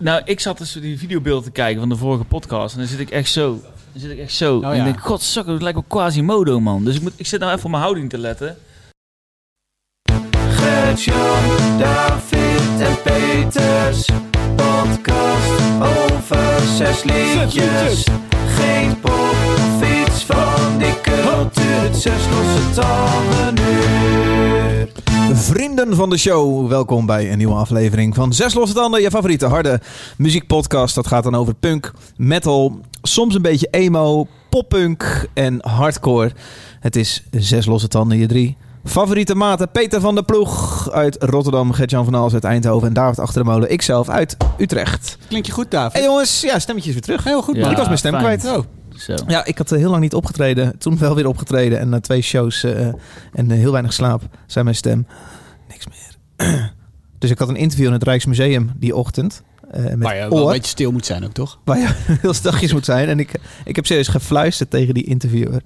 Nou, ik zat dus die videobeelden te kijken van de vorige podcast. En dan zit ik echt zo. Dan zit ik echt zo. en ja. ik denk, godzakker, het lijkt wel Quasimodo, man. Dus ik, moet, ik zit nou even op mijn houding te letten. Gert-Jan, David en Peters. Podcast over zes liedjes. Geen pop of iets van die cultuur. Het zes losse tanden uur. Vrienden van de show, welkom bij een nieuwe aflevering van Zes Losse Tanden, je favoriete harde muziekpodcast. Dat gaat dan over punk, metal, soms een beetje emo, poppunk en hardcore. Het is Zes Losse Tanden, je drie favoriete maten. Peter van der Ploeg uit Rotterdam, Gert-Jan van Aals uit Eindhoven en David Achter de Molen, ikzelf uit Utrecht. Klink je goed, David? Hey jongens, ja, stemmetjes weer terug. Heel goed, Ja. man. Ik was mijn stem fijn. kwijt. Oh, Zo. Ja, ik had eh, heel lang niet opgetreden. Toen wel weer opgetreden. En na twee shows eh, en eh, heel weinig slaap zei mijn stem niks meer. dus ik had een interview in het Rijksmuseum die ochtend. eh met waar je wel een beetje stil moet zijn ook, toch? waar je heel stilletjes moet zijn. En ik, ik heb serieus gefluisterd tegen die interviewer.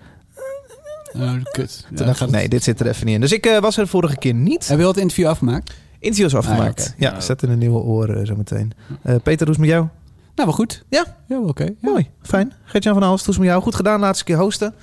Oh, kut. Toen dacht ik, nee, dit zit er even niet in. Dus ik eh, was er vorige keer niet. Heb je al het interview afgemaakt? Interview is afgemaakt. Ah. Ja, Ja. zet in een nieuwe oren zo meteen. Eh, Peter, hoe is het met jou? Nou, wel goed. Ja. Ja, oké. Ja. Mooi, fijn. Gert-Jan van Hals, hoe is het met jou? Goed gedaan, laatste keer hosten.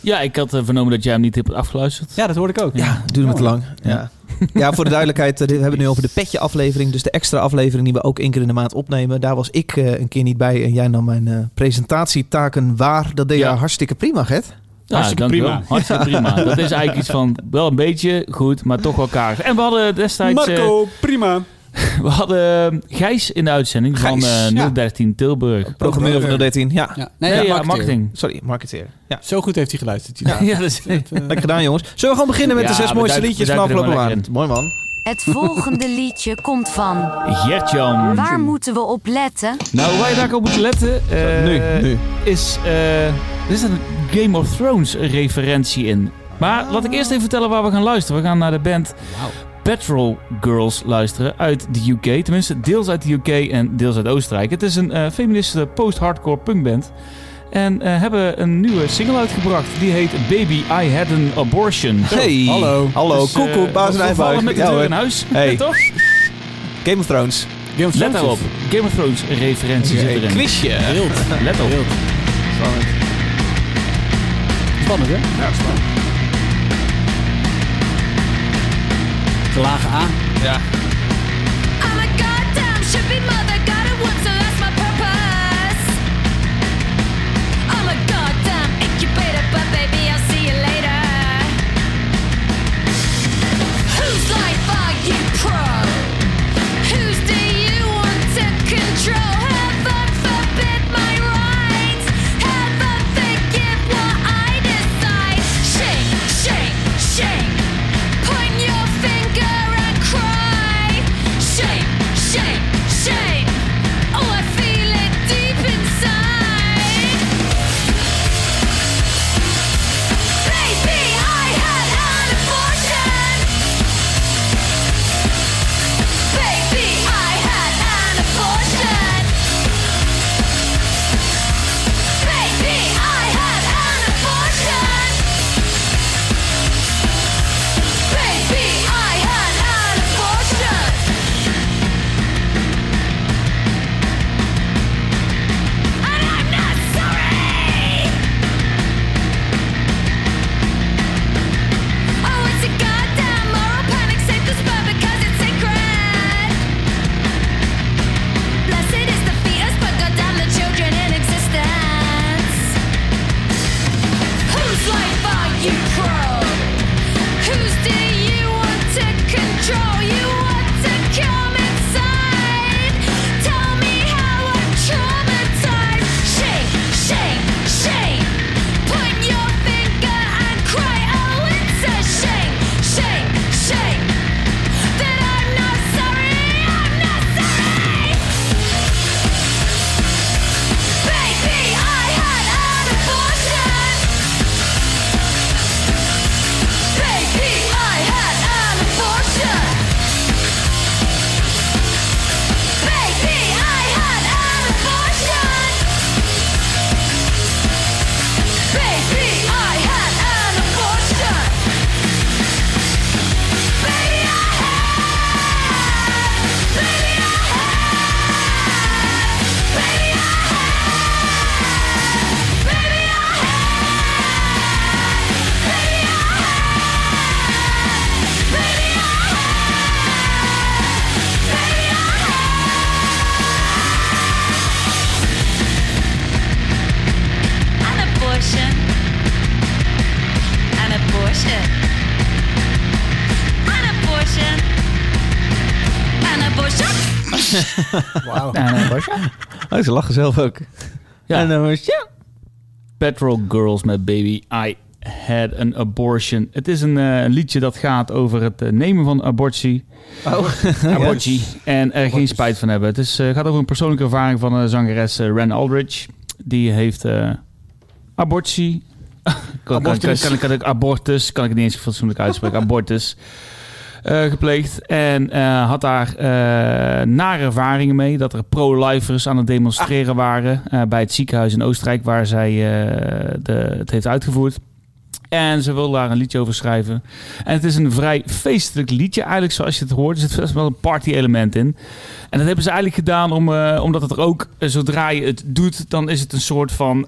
Ja, ik had eh, vernomen dat jij hem niet hebt afgeluisterd. Ja, dat hoorde ik ook. Ja, duurde me te lang. Ja. ja, voor de duidelijkheid, eh, dit- we hebben het nu over de petje aflevering. Dus de extra aflevering die we ook één keer in de maand opnemen. Daar was ik eh, een keer niet bij en jij nam mijn presentatietaken waar. Dat deed je Ja. hartstikke prima, Gert. Ja, Hartstikke prima. Hartstikke prima. Dat is eigenlijk iets van wel een beetje goed, maar toch wel kaars. En we hadden destijds Marco, prima. we hadden eh, Gijs in de uitzending Gijs, van eh, ja. 013 Tilburg. Programmeur van eh, 013. Ja, Ja. Nee, ja, ja, marketeer. marketing. sorry, marketeer. Ja, Zo goed heeft hij geluisterd. Ja. Ja, dat is, lekker gedaan jongens. Zullen we gewoon beginnen met Ja, de zes mooiste duiken- liedjes van afgelopen maand? Mooi man. Het volgende liedje komt van. Gertjan. Waar moeten we op letten? Nou, waar je daar ook moet letten, eh, nu, nu. is... eh, er zit een Game of Thrones referentie in. Maar laat ik eerst even vertellen waar we gaan luisteren. We gaan naar de band Petrol Girls luisteren uit de UK. Tenminste, deels uit de UK en deels uit Oostenrijk. Het is een eh, feministische post-hardcore punkband. En eh, hebben een nieuwe single uitgebracht. Die heet Baby I Had An Abortion. Hey. hallo. Hallo, Dus, eh, baas en we eigen met de Ja, deur in huis. Hey. Toch? Game of Thrones. Game of Let Thrones daarop. Game of Thrones referentie zit erin. Quizje. Wild. Let op. Wild. Spannend, hè? Ja, spannend. Gelage A. Ja. I'm a goddamn shippy mother, got it once, so that's my purpose. I'm a goddamn incubator, but baby, I'll see you later. Whose life are you pro? Oh, ze lachen zelf ook. Ja. En dan was ja. Petrol Girls met Baby I Had an Abortion. Het is een eh, liedje dat gaat over het eh, nemen van abortie. Oh. abortie. En er geen spijt van hebben. Het is, eh, gaat over een persoonlijke ervaring van zangeres eh, Ren Aldridge. Die heeft eh, abortie. kan, Abortus. kan, kan ik abortus, kan ik het niet eens fatsoenlijk uitspreken. abortus. Eh, gepleegd. En eh, had daar eh nare ervaringen mee. Dat er pro-lifers aan het demonstreren waren. bij het ziekenhuis in Oostenrijk waar zij de, het heeft uitgevoerd. En ze wil daar een liedje over schrijven. En het is een vrij feestelijk liedje eigenlijk, zoals je het hoort. Er zit wel een party-element in. En dat hebben ze eigenlijk gedaan om, omdat het er ook, zodra je het doet, dan is het een soort van...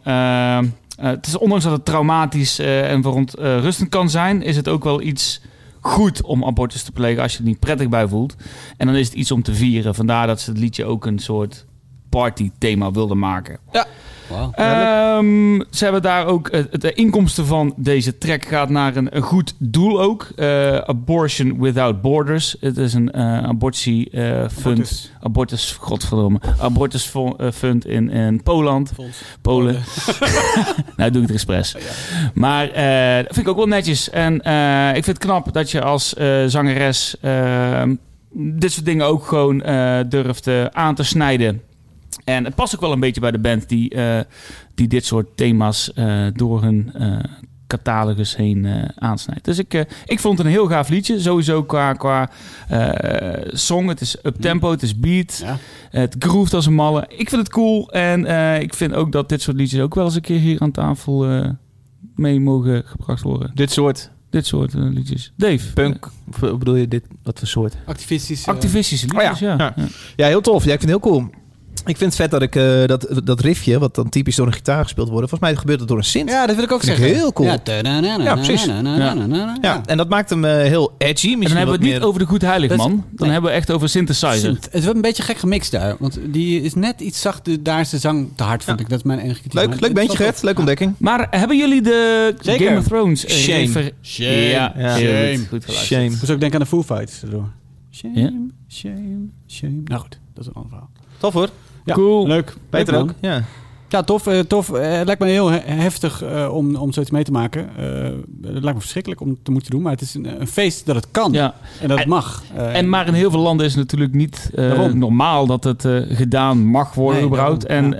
het is ondanks dat het traumatisch en verontrustend kan zijn, is het ook wel iets goed om abortus te plegen als je het niet prettig bij voelt. En dan is het iets om te vieren. Vandaar dat ze het liedje ook een soort party-thema wilden maken. Wauw. Ehm, ze hebben daar ook de inkomsten van deze track gaat naar een, een goed doel ook. Eh, Abortion Without Borders. Het is een eh, abortie eh, fund. Abortus. Abortus, godverdomme. Abortus fund in, in Poland. Fonds. Polen. nou, doe ik het expres. Maar eh, dat vind ik ook wel netjes. En eh, ik vind het knap dat je als zangeres eh, dit soort dingen ook gewoon eh, durft aan te snijden. En het past ook wel een beetje bij de band die, eh, die dit soort thema's eh, door hun eh, catalogus heen eh, aansnijdt. Dus ik, eh, ik vond het een heel gaaf liedje. Sowieso qua, qua eh, song. Het is up-tempo, het is beat. Ja. Het groeft als een malle. Ik vind het cool. En eh, ik vind ook dat dit soort liedjes ook wel eens een keer hier aan tafel eh, mee mogen gebracht worden. Dit soort Dit soort liedjes. Dave. punk. Of eh, bedoel je dit? Wat voor soort? Activistisch. eh, activistische Oh liedjes, ja. ja. ja. Ja, heel tof. Ja, ik vind het heel cool. Ik vind het vet dat ik eh, dat, dat riffje, wat dan typisch door een gitaar gespeeld wordt, volgens mij gebeurt dat door een synth. Ja, dat wil ik ook zeggen. Heel cool. Ja, precies. Ja. en dat maakt hem eh, heel edgy. Dan hebben we het niet over de Goed Heilig Man. Dan hebben we echt over synthesizer. Het wordt een beetje gek gemixt daar, want die is net iets zachter. Daar is de zang te hard, vond ik. Dat mijn enige. Leuk, leuk bandje, Gert. Leuke ontdekking. Maar hebben jullie de Game of Thrones? Eh, shame. Shame. Shame. Goed, geluid. Shame. Dus ook denk aan de Foo Fighters. Shame, shame, shame. Nou goed, dat is een ander verhaal. Tof hoor. Ja, Cool. Leuk. Peter Leuk, ook. Ja. Ja, tof. eh, tof. Eh, het lijkt me heel he- heftig eh, om, om zoiets mee te maken. Eh, het lijkt me verschrikkelijk om te moeten doen. Maar het is een, een feest dat het kan. Ja. En dat het mag. En maar in heel veel landen is het natuurlijk niet eh, normaal dat het eh, gedaan mag worden Nee, überhaupt. daarom, En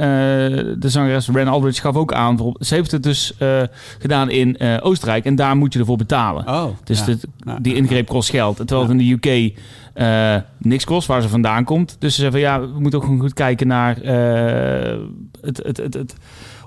eh, de zangeres Ren Aldridge gaf ook aan, ze heeft het dus eh, gedaan in eh, Oostenrijk en daar moet je ervoor betalen. Oh. Dus ja. dit- Nou, die ingreep kost geld. Terwijl het in de UK eh, niks kost waar ze vandaan komt. Dus ze zeggen van ja, we moeten ook gewoon goed kijken naar eh, het, het, het, het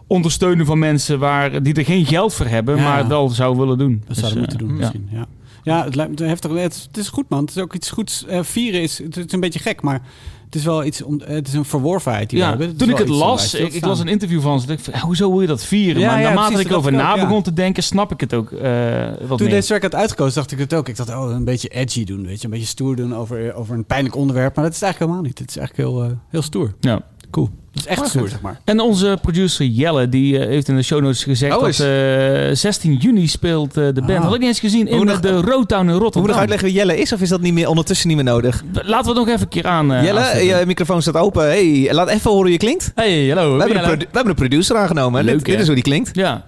ondersteunen van mensen waar, die er geen geld voor hebben, Ja. maar het wel zouden willen doen. Dat Dus, zouden eh, moeten doen ja. misschien. Ja, ja het, lijkt me heftig. Het, is- goed man. Het is ook iets goeds. Eh, vieren is, het is een beetje gek, maar het is wel iets. Om, het is een verworvenheid die we Ja, hebben. Toen ik het las, ik, las een interview van ze. dacht ik van, hoezo wil je dat vieren? Ja, maar naarmate precies, ik erover na begon te denken, snap ik het ook eh wat Toen deze track had uitgekozen, dacht ik het ook. Ik dacht, oh, een beetje edgy doen, weet je. Een beetje stoer doen over, over een pijnlijk onderwerp. Maar dat is het eigenlijk helemaal niet. Het is eigenlijk heel, eh, heel stoer. Ja. Cool. Is echt stoer, goed. zeg maar. En onze producer Jelle, die eh, heeft in de show notes gezegd Oh, dat is- eh 16 juni speelt eh, de band. Ah. Had ik niet eens gezien in Moet nog- de Roadtown in Hoe moet Rotterdam. ik uitleggen wie Jelle is? Of is dat niet meer, ondertussen niet meer nodig? Laten we het nog even een keer aan. eh, Jelle, aanzetten. je microfoon staat open. Hey, laat even horen hoe je klinkt. Hey, hallo. We hebben, een we hebben een producer aangenomen. Leuk, dit, dit is hoe die klinkt. Ja.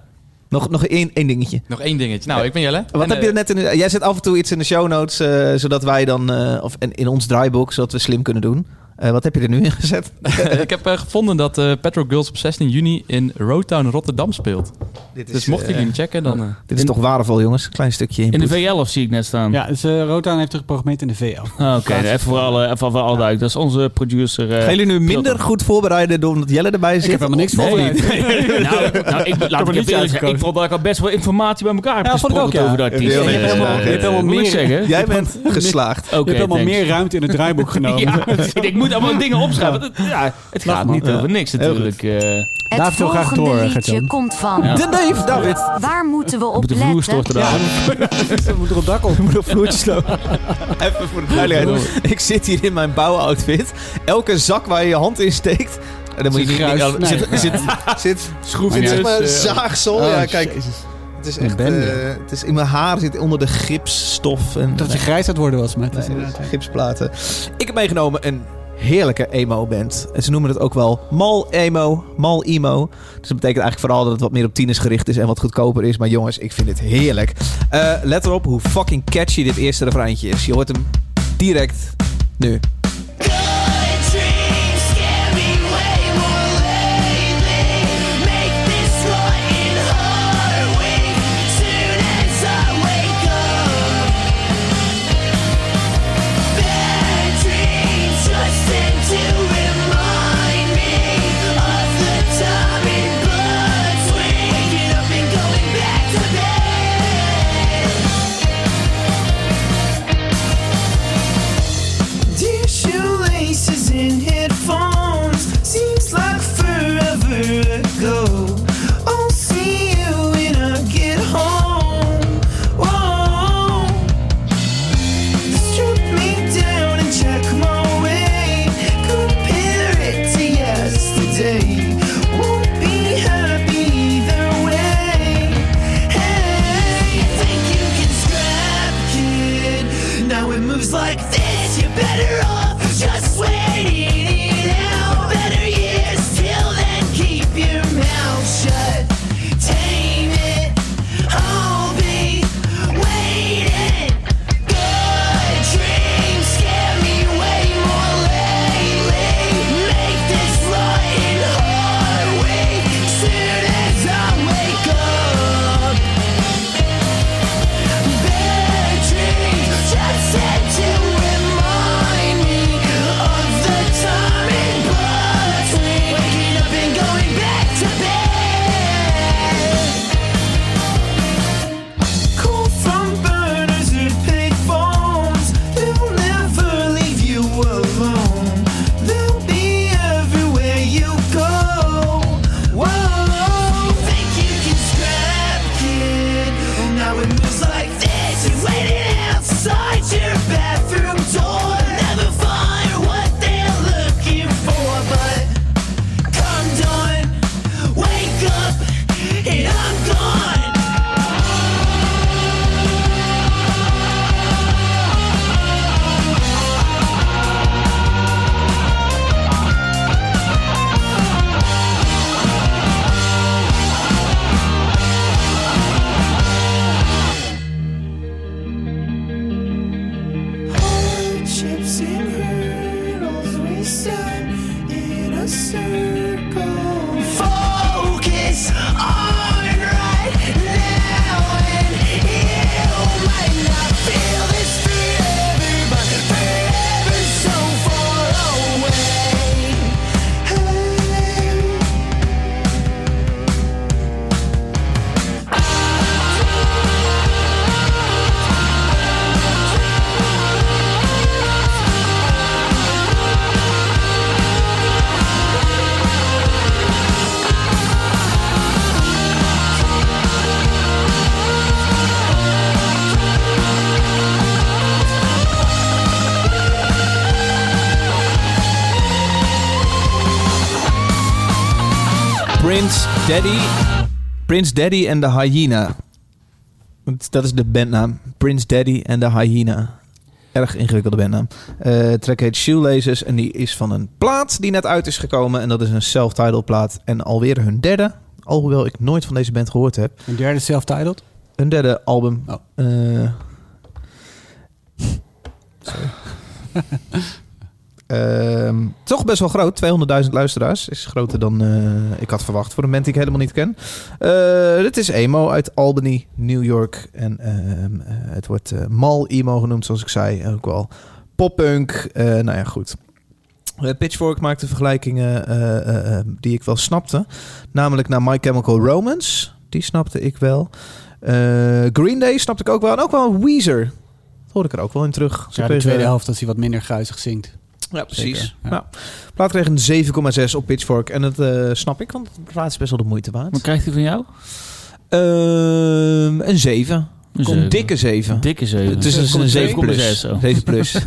Nog, nog één, één dingetje. Nog één dingetje. Nou, ik ben Jelle. Wat En, heb je net in de, Jij zet af en toe iets in de show notes, zodat wij dan, eh, of in, in ons draaiboek, zodat we slim kunnen doen. Eh, wat heb je er nu in gezet? ik heb eh, gevonden dat eh Petrol Girls op 16 juni in Roadtown Rotterdam speelt. dit Dus mochten jullie hem checken, dan... Dit is toch waardevol, jongens. Klein stukje In de input. VL of zie ik net staan. Ja, dus uh, Rotaan heeft er geprogrammeerd in de VL. Ah, Oké, even voor alle, even voor alle duik. Dat is onze producer. eh, Gaan jullie nu minder Pilton. goed voorbereiden door omdat Jelle erbij zit? Ik heb helemaal niks Nee. voorbereid. nou, nou, ik, laat ik zeggen. Ik vond dat ik al best wel informatie bij elkaar heb Ja, vond ik ook, ja. over de artiest. Je hebt helemaal- moet meer- zeggen. Jij bent geslaagd. Je hebt helemaal meer ruimte in het draaiboek genomen. Ik, denk, ik moet allemaal dingen opschrijven. want Het, ja, het gaat niet over niks natuurlijk. eh. Het David wil graag horen, liedje Gert-Jan. komt van... Ja. De Dave, David. Waar moeten we op op de vloer letten? storten Ja, daar. dat moet er op dak op. moet op vloertjes lopen. Even voor de duidelijkheid. Ik zit hier in mijn bouwoutfit. Elke zak waar je je hand in steekt... En dan moet je niet... niet- Nee. zit, zit, zit, Schroefjes. zit zeg maar eh, zaagsel. ja, kijk. Jezus. Het is Een echt... eh, het is in mijn haar zit onder de gipsstof. En, Dat je grijs aan het worden was, maar het Nee, gipsplaten. Ik heb meegenomen een heerlijke emo-band. En ze noemen het ook wel mal emo, mal emo. Dus dat betekent eigenlijk vooral dat het wat meer op tieners gericht is en wat goedkoper is. Maar jongens, ik vind het heerlijk. Eh, let erop hoe fucking catchy dit eerste refreintje is. Je hoort hem direct nu. Prince Daddy. Prince Daddy en de Hyena. Dat is de bandnaam. Prince Daddy en de Hyena. Erg ingewikkelde bandnaam. Eh track heet Shoelazers en die is van een plaat die net uit is gekomen. En dat is een self-titled plaat. En alweer hun derde. Alhoewel ik nooit van deze band gehoord heb. Een derde self-titled. Een derde album. Oh. Eh, sorry. Ehm, toch best wel groot. 200.000 luisteraars. Is groter dan eh, ik had verwacht voor een band die ik helemaal niet ken. Eh, dit is emo uit Albany, New York. En ehm, eh, het wordt mal emo genoemd, zoals ik zei. Ook wel poppunk. Nou ja, goed. Pitchfork maakte vergelijkingen die ik wel snapte. Namelijk naar My Chemical Romance. Die snapte ik wel. Green Day snapte ik ook wel. En ook wel Weezer. Dat hoorde ik er ook wel in terug. Ja, de tweede helft als hij wat minder gruizig zingt. Ja, precies. Zeker, ja. Ja. Plaat kreeg een 7,6 op Pitchfork. En dat eh, snap ik, want de plaat is best wel de moeite waard. Wat krijgt hij van jou? Ehm, een 7. Een dikke 7. Dikke 7. Het is dus een 7 plus. 7,6. 7 plus.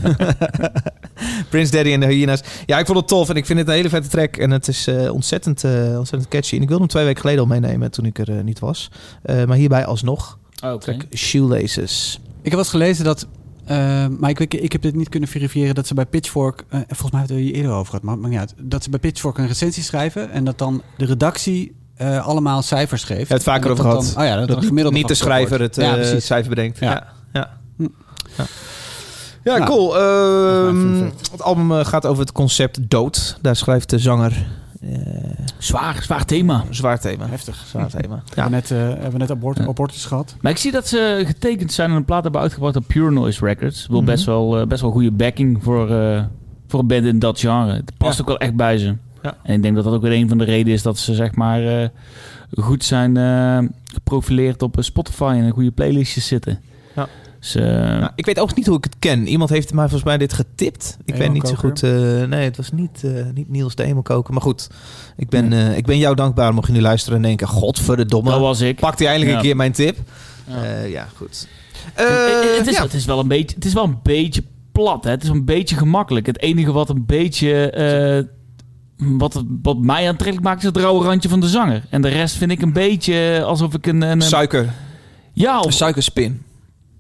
Prince Daddy en de Hyena's. Ja, ik vond het tof en ik vind het een hele vette track. En het is eh, ontzettend, eh, ontzettend catchy. En ik wilde hem twee weken geleden al meenemen toen ik er niet was. Eh, maar hierbij alsnog. Oh, Oké. Track Shoelaces. Ik heb wel eens gelezen dat Eh, maar ik, ik heb dit niet kunnen verifiëren dat ze bij Pitchfork, eh, volgens mij hebben we het hier eerder over gehad, maar het maakt niet uit, dat ze bij Pitchfork een recensie schrijven en dat dan de redactie eh, allemaal cijfers geeft. Ja, het vaker over gehad. Dan, oh ja, dat, Dat dan gemiddeld niet de schrijver het ja, eh, precies. cijfer bedenkt. Ja, Ja. ja. Hm. ja. Ja, Nou, cool. Ehm, het album gaat over het concept dood. Daar schrijft de zanger Zwaar, zwaar thema. een zwaar thema. Heftig. Zwaar thema. We Ja. hebben net, eh, hebben we net abort Ja. abortus gehad. Maar ik zie dat ze getekend zijn en een plaat hebben uitgebracht op Pure Noise Records. Wel Mhm. best, wel, eh, best wel goede backing voor, eh, voor een band in dat genre. Het past Ja. ook wel echt bij ze. Ja. En ik denk dat dat ook weer een van de redenen is dat ze zeg maar eh, goed zijn eh, geprofileerd op eh, Spotify en in goede playlistjes zitten. Ja. Dus, eh, Nou, ik weet ook niet hoe ik het ken. Iemand heeft mij volgens mij dit getipt. Ik weet niet zo goed. Eh, nee, het was niet, eh, niet Niels de Emelkoker. Maar goed, ik ben, eh, ik ben jou dankbaar mocht je nu luisteren en denken... Godverdomme, dat was ik. pakt hij eindelijk Ja. een keer mijn tip? Ja. Eh, ja, goed. Het, is, ja. het, is wel een beetje, het is wel een beetje plat. Hè? Het is een beetje gemakkelijk. Het enige wat een beetje... eh, wat, wat mij aantrekkelijk maakt is het rauwe randje van de zanger. En de rest vind ik een beetje alsof ik een... een, een- Suiker. ja, Een suikerspin.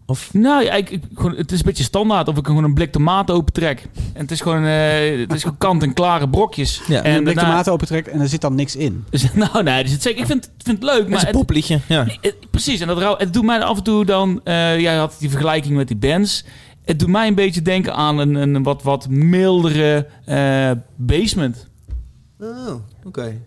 Of nou, ja, ik, ik- gewoon, het is een beetje standaard of ik gewoon een blik tomaten opentrek. En het is gewoon, eh, het is gewoon kant en klare brokjes. Ja. En een blik daarna- tomaten opentrekt en er zit dan niks in. nou, nee, dus het, zeker, ik vind, vind het leuk, maar een popliedje. Ja. het- precies. En dat het doet mij af en toe dan... eh jij had die vergelijking met die bands. Het doet mij een beetje denken aan een, een wat, wat mildere eh, basement. Oh, oké.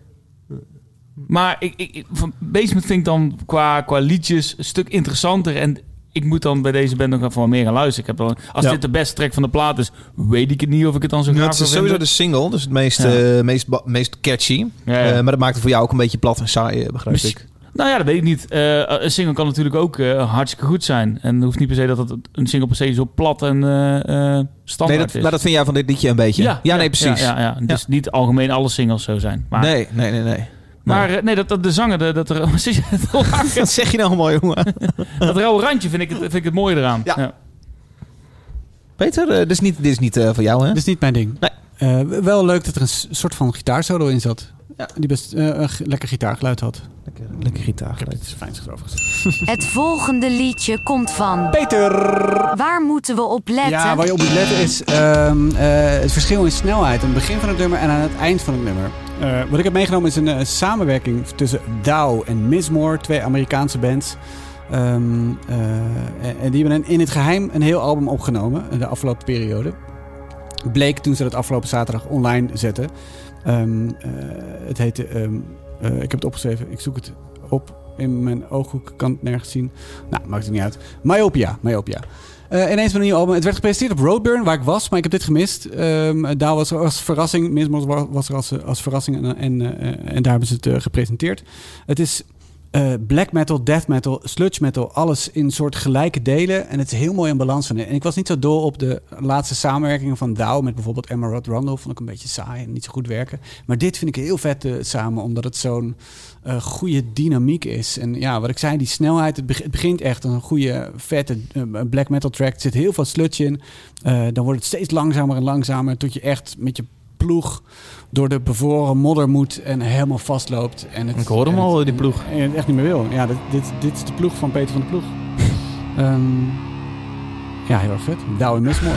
Maar ik, ik, ik- van basement vind ik dan qua, qua liedjes een stuk interessanter. En ik moet dan bij deze band nog even wat meer gaan luisteren. Ik heb dan, als Ja. dit de beste track van de plaat is, weet ik het niet of ik het dan zo Ja, graag het is sowieso vinden. de single, dus het meest, Ja. eh, meest, meest catchy. Ja, ja. Eh, maar dat maakt het voor jou ook een beetje plat en saai, eh, begrijp ik. Nou ja, dat weet ik niet. Een single kan natuurlijk ook hartstikke goed zijn. En het hoeft niet per se dat het een single per se zo plat en standaard Nee, dat, is. maar dat vind jij van dit liedje een beetje. Ja, nee, precies. Ja, ja, ja. Dus niet algemeen alle singles zo zijn. Maar, Nee, nee, nee, nee. Maar eh, nee, dat, dat de zanger, de, dat, er? Wat zeg je nou allemaal, jongen? dat rauwe randje vind ik het, vind ik het mooie eraan. Ja. Peter, eh, dit is niet, dit is niet eh, voor jou, hè? Dat is niet mijn ding. Nee. Eh, wel leuk dat er een soort van gitaarsolo in zat. Ja. Die best eh, een g- lekker gitaargeluid had. Lekker, lekker gitaar. Ik heb het fijn erover gezet. Het volgende liedje komt van. Peter! Waar moeten we op letten? Ja, waar je op moet letten is ehm, eh, het verschil in snelheid. Aan het begin van het nummer en aan het eind van het nummer. Eh, wat ik heb meegenomen is een eh, samenwerking tussen Dow en Mizmore, twee Amerikaanse bands. Ehm, eh, en- die hebben in het geheim een heel album opgenomen de afgelopen periode. Bleek toen ze dat afgelopen zaterdag online zetten. Ehm, eh, het heette, ehm, eh, ik heb het opgeschreven, ik zoek het op in mijn ooghoek, kan het nergens zien. Nou, maakt het niet uit. Myopia, Myopia. Eh, ineens een nieuw album. Het werd gepresenteerd op Roadburn, waar ik was, maar ik heb dit gemist. Ehm, daar was er als verrassing, Mismos wa- was er als, als verrassing en, en, eh, en daar hebben ze het eh, gepresenteerd. Het is eh, black metal, death metal, sludge metal, alles in soort gelijke delen. En het is heel mooi in balans van. En ik was niet zo dol op de laatste samenwerkingen van Dow met bijvoorbeeld Emerald Rundle. Vond ik een beetje saai en niet zo goed werken. Maar dit vind ik heel vet eh, samen, omdat het zo'n eh, goede dynamiek is. En ja, wat ik zei, die snelheid. Het, beg- het begint echt een goede, vette eh, black metal track. Er zit heel veel sludge in. Eh, dan wordt het steeds langzamer en langzamer. Tot je echt met je ploeg door de bevroren modder moet en helemaal vastloopt. En het, Ik hoor hem al, die ploeg. En het echt niet meer wil. Ja, dit, dit, dit is de ploeg van Peter van de Ploeg. Ehm, ja, heel erg vet. Douwe Mismore.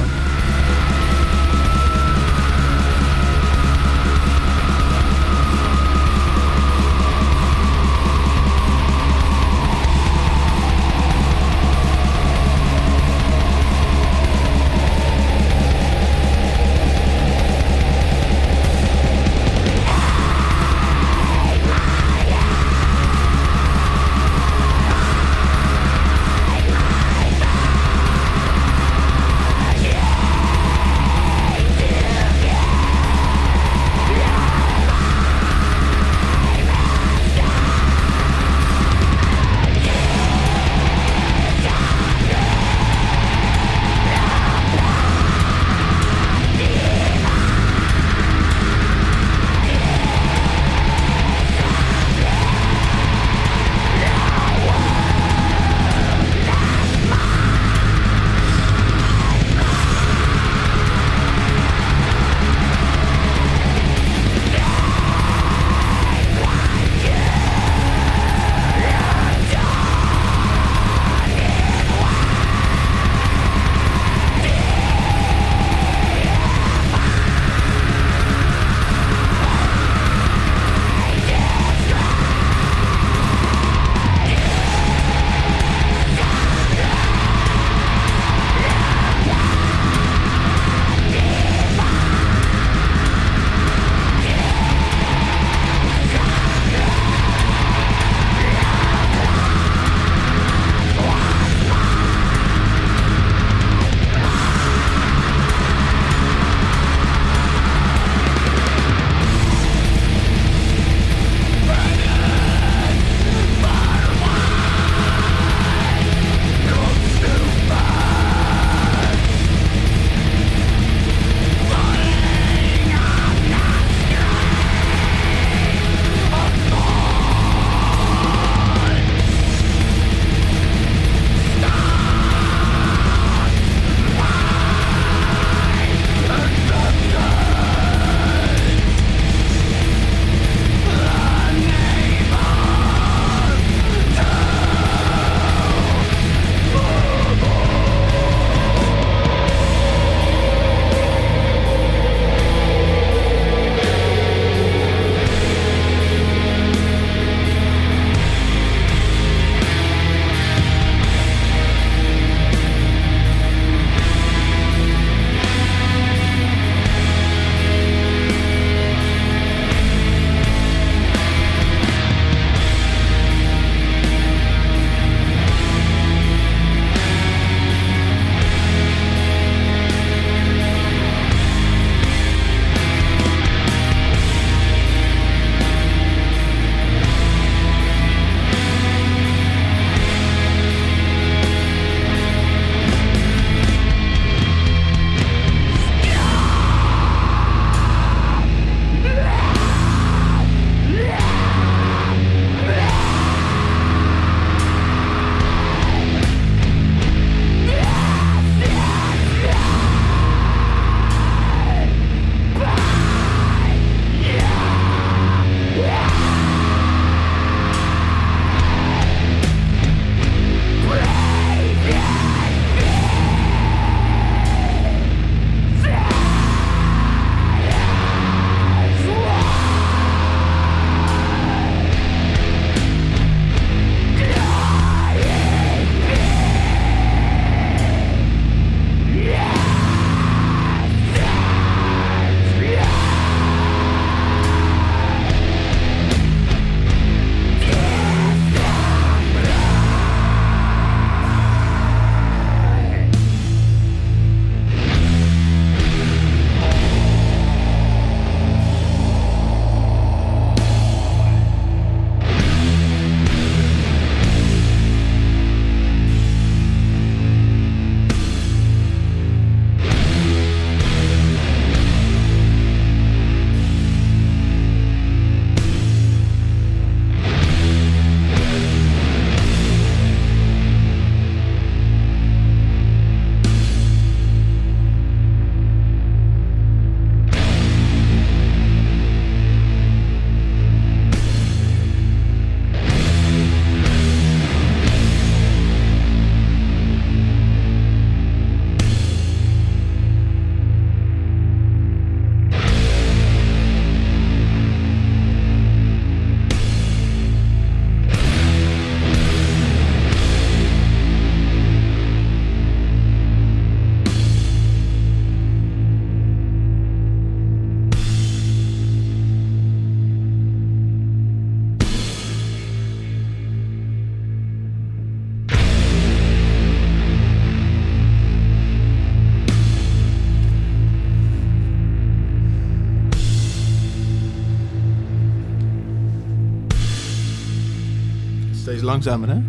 Langzamer, hè?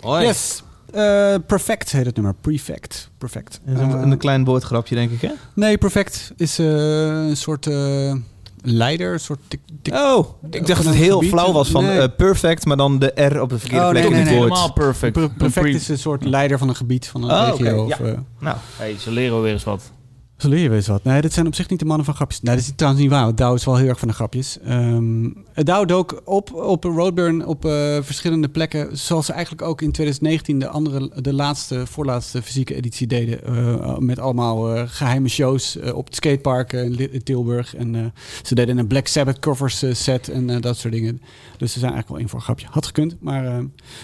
Hoi. Yes. Eh, perfect heet het nummer. Prefect. Perfect. Dat is een, Eh, een klein woordgrapje, denk ik, hè? nee, perfect is eh, een soort leider. Een soort tik, tik- Oh, ik dacht dat het heel gebied. flauw was van Nee. eh, perfect, maar dan de R op de verkeerde Oh, plek nee, in nee, het nee. woord. Helemaal perfect. Perfect is een soort leider van een gebied, van een Oh, regio. oké, of, ja. eh, Nou, Hey, ze leren weer eens wat. Zo leer je weer eens wat. Nee, dit zijn op zich niet de mannen van grapjes. Nee, dat is trouwens niet waar. Want Douw is wel heel erg van de grapjes. Ehm Douw dook op op Roadburn op eh, verschillende plekken. Zoals ze eigenlijk ook in 2019 de andere, de laatste, voorlaatste fysieke editie deden. eh, met allemaal eh, geheime shows op het skatepark in Tilburg. En ze deden een Black Sabbath covers set en dat soort dingen. Dus ze zijn eigenlijk wel in voor een grapje. Had gekund, maar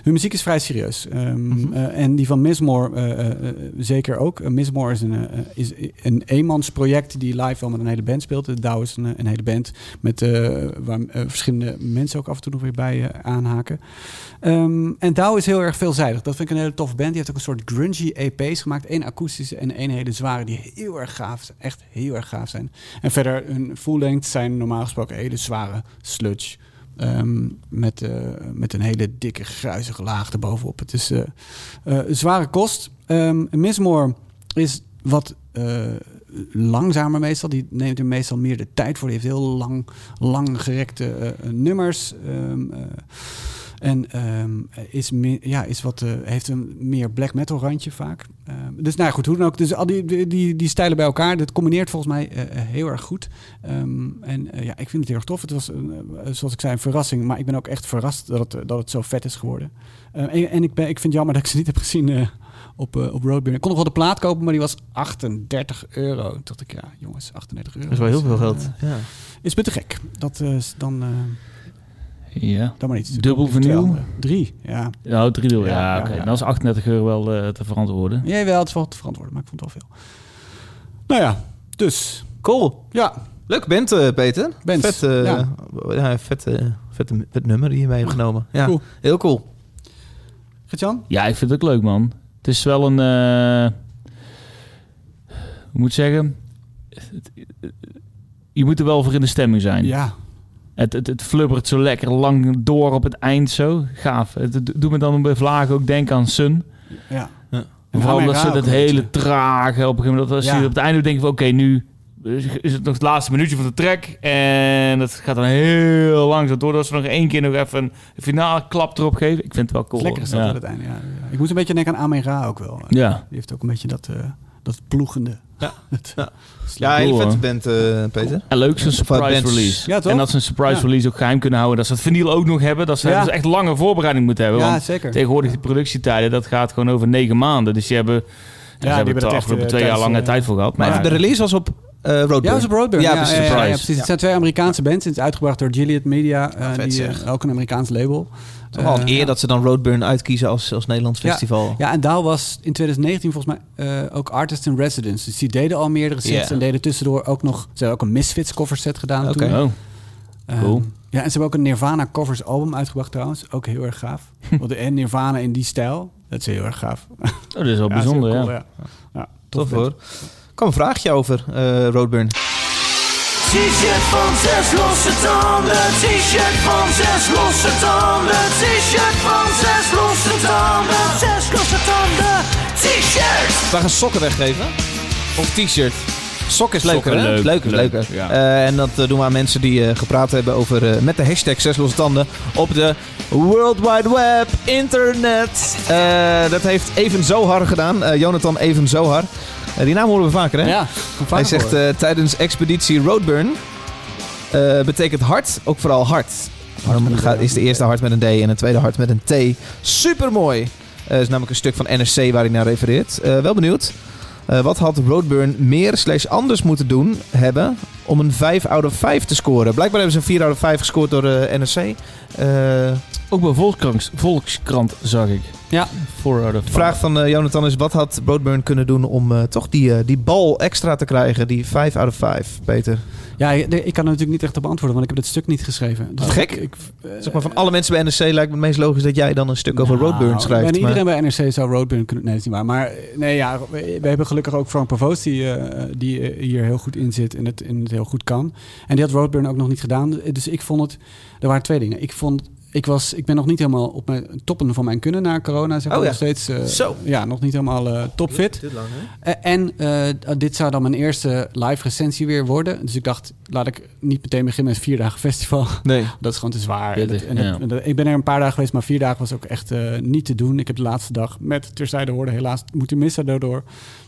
hun muziek is vrij serieus. Ehm, eh, en die van Mismore zeker ook. Mismore is een, is een eenmansproject die live wel met een hele band speelt. De is een, een hele band met, eh, waar eh, verschillende mensen ook af en toe nog weer bij eh, aanhaken. Ehm, en Douw is heel erg veelzijdig. Dat vind ik een hele toffe band. Die heeft ook een soort grungy EP's gemaakt. Eén akoestische en één hele zware. Die heel erg gaaf zijn. Echt heel erg gaaf zijn. En verder hun full length zijn normaal gesproken hele zware sludge. Ehm, met, met een hele dikke gruizige laag erbovenop. Het is eh, zware kost. Ehm Mismore is wat langzamer meestal. Die neemt er meestal meer de tijd voor. Die heeft heel lang, gerekte eh, nummers. Ehm, eh, en ehm, is, meer, ja, is wat, eh, heeft een meer black metal randje vaak. Ehm, dus nou goed, hoe dan ook. Dus al die, die, die, stijlen bij elkaar, dat combineert volgens mij heel erg goed. En ja, ik vind het heel erg tof. Het was, zoals ik zei, een verrassing. Maar ik ben ook echt verrast dat het, dat het zo vet is geworden. En en ik, ben, ik vind het jammer dat ik ze niet heb gezien op, eh, op Roadburn. Ik kon nog wel de plaat kopen, maar die was 38 euro. Toen dacht ik, ja jongens, 38 euro. dat is wel heel veel eh, geld. Ja. is me te gek. Dat eh, is dan, eh, Ja. dan maar iets. Dubbel andere. Drie, ja. Ja, drie deel. Ja, Ja, ja, oké. ja. Dan is 38 euro wel eh, te verantwoorden. Jawel, het is wel te verantwoorden, maar ik vond het wel veel. Nou ja, dus. Cool. Ja, Leuk eh, Peter. Bands, Vet, eh, ja. ja. vet, vet, vet nummer die je mee hebt genomen. Ja, Cool. heel cool. Gert-Jan? Ja, ik vind het ook leuk, man. Het is wel een... eh, hoe moet ik zeggen? Het- je moet er wel voor in de stemming zijn. Ja. Het, het, het flubbert zo lekker lang door op het eind zo. Gaaf. Het, het doet me dan bij Vlagen ook denken aan Sun. ja. Ja. En Vooral omdat ze dat hele trage... Op een gegeven moment, dat als Ja. je op het einde denkt van... Oké, nu is het nog het laatste minuutje van de track. En dat gaat dan heel langzaam door. Dat ze nog één keer nog even een finale klap erop geven. Ik vind het wel cool. Lekker is dat ja. aan het einde. Ja. Ik moet een beetje denken aan Amira ook wel. Ja. Die heeft ook een beetje dat, eh, dat ploegende. Ja. Het- Ja. Ja, hele Cool, vette hoor. band, eh, Peter. En leuk zo'n surprise bands. release. Ja, toch? en dat ze een surprise Ja. release ook geheim kunnen houden. Dat ze het vinyl ook nog hebben. Dat ze Ja. dus echt lange voorbereiding moeten hebben. ja, want zeker. tegenwoordig die productietijden, dat gaat gewoon over negen maanden. Dus die hebben, ja, ze die hebben er de afgelopen eh, twee jaar lange eh, tijd voor gehad. Maar Maar even, de release was op eh Roadburn. Ja, dat is op Roadburn. Ja, Ja, precies. ja, ja, ja, Surprise. precies. Het zijn twee Amerikaanse bands. Het is uitgebracht door Gilead Media. eh, vet die, zeg. eh, ook een Amerikaans label. Toch wel een Eh, eer ja. dat ze dan Roadburn uitkiezen als, als Nederlands festival. Ja, en Daal was in 2019 volgens mij eh, ook artist in residence. Dus die deden al meerdere sets en deden tussendoor ook nog... Ze hebben ook een Misfits cover set gedaan Oké. toen. Oh, Ehm, Cool. ja, en ze hebben ook een Nirvana covers album uitgebracht trouwens. Ook heel erg gaaf. Want en Nirvana in die stijl, dat is heel erg gaaf. oh, dat is wel Ja, bijzonder, is ja. cool, ja. ja. Tof tof hoor. Ik kwam een vraagje over eh, Roadburn. T-shirt van zes losse tanden. T-shirt van zes losse tanden. T-shirt van zes losse tanden. Zes losse tanden. T-shirt. We gaan sokken weggeven. Of t-shirt. Sok is leuker, Sokken hè? leuk, leuker, leuk, leuker. ja. Eh, en dat eh, doen we aan mensen die eh, gepraat hebben over... eh, met de hashtag zes losse tanden op de World Wide Web, internet. Eh, dat heeft Even Zohar gedaan. Eh, Jonathan Even Zohar. Eh, die naam horen we vaker, hè? Ja, Hij zegt eh, tijdens expeditie Roadburn eh, betekent hard ook vooral hard. Daarom gaat, is de eerste hard met een D en de tweede hard met een T. Supermooi. Eh is namelijk een stuk van NRC waar hij naar refereert. Wel benieuwd. Wat had Roadburn meer slash anders moeten doen hebben om een 5 out of 5 te scoren? Blijkbaar hebben ze een 4 out of 5 gescoord door eh, NRC. Ook bij Volkskrant, Volkskrant zag ik. Ja. 4 out of De vraag van eh, Jonathan is: wat had Broadburn kunnen doen om eh, toch die, eh, die bal extra te krijgen? Die 5 out of 5, Peter. Ja, ik, ik kan er natuurlijk niet echt op antwoorden, want ik heb het stuk niet geschreven. Dus Gek. Ik, ik, Zeg maar van alle mensen bij NRC lijkt me het meest logisch dat jij dan een stuk over Nou, Roadburn schrijft. En iedereen maar- bij NRC zou Roadburn kunnen... Nee, dat is niet waar. Maar nee, ja, we, we hebben gelukkig ook Frank Pavoos die, eh, die hier heel goed in zit en het, en het heel goed kan. En die had Roadburn ook nog niet gedaan. Dus ik vond het... Er waren twee dingen. Ik vond... Ik, was, ik ben nog niet helemaal op mijn toppen van mijn kunnen na corona. Zeg maar. Oh ja. Nog steeds... eh, Zo. Ja, nog niet helemaal eh, topfit. Eh, en eh, dit zou dan mijn eerste live recensie weer worden. Dus ik dacht, laat ik niet meteen beginnen met vier dagen festival. Nee. Dat is gewoon te zwaar. En Pittig, dat- en dat- ja. en dat- ik ben er een paar dagen geweest, maar vier dagen was ook echt eh, niet te doen. Ik heb de laatste dag met terzijde hoorden helaas moeten missen daardoor.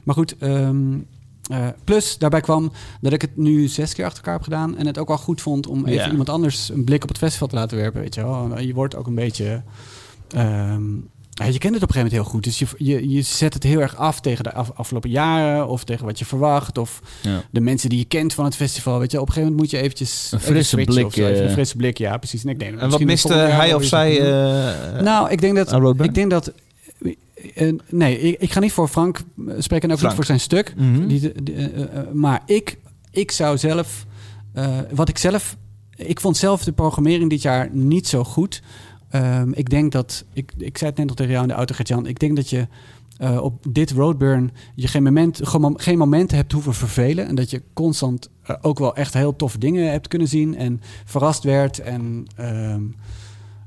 Maar goed, ehm, eh, plus daarbij kwam dat ik het nu zes keer achter elkaar heb gedaan. En het ook wel goed vond om even Ja. iemand anders een blik op het festival te laten werpen. Weet je, wel. je wordt ook een beetje... ehm, ja, je kent het op een gegeven moment heel goed. Dus je, je, je zet het heel erg af tegen de af- afgelopen jaren. Of tegen wat je verwacht. Of Ja. de mensen die je kent van het festival. Weet je, op een gegeven moment moet je eventjes... Een even frisse switchen blik, of zo. Even eh. Een frisse blik, ja, precies. En, ik denk, En wat miste hij of zij? eh, nou, ik denk dat... Ik denk dat... eh, nee, ik, ik ga niet voor Frank eh, spreken en ook Frank. niet voor zijn stuk. Mhm. Die, die, eh, maar ik, ik zou zelf... wat ik zelf... Ik vond zelf de programmering dit jaar niet zo goed. Ehm, ik denk dat... Ik, ik zei het net nog tegen jou in de auto, Gert-Jan. Ik denk dat je op dit roadburn je geen, moment, geen momenten hebt hoeven vervelen. En dat je constant ook wel echt heel toffe dingen hebt kunnen zien. En verrast werd. En ehm,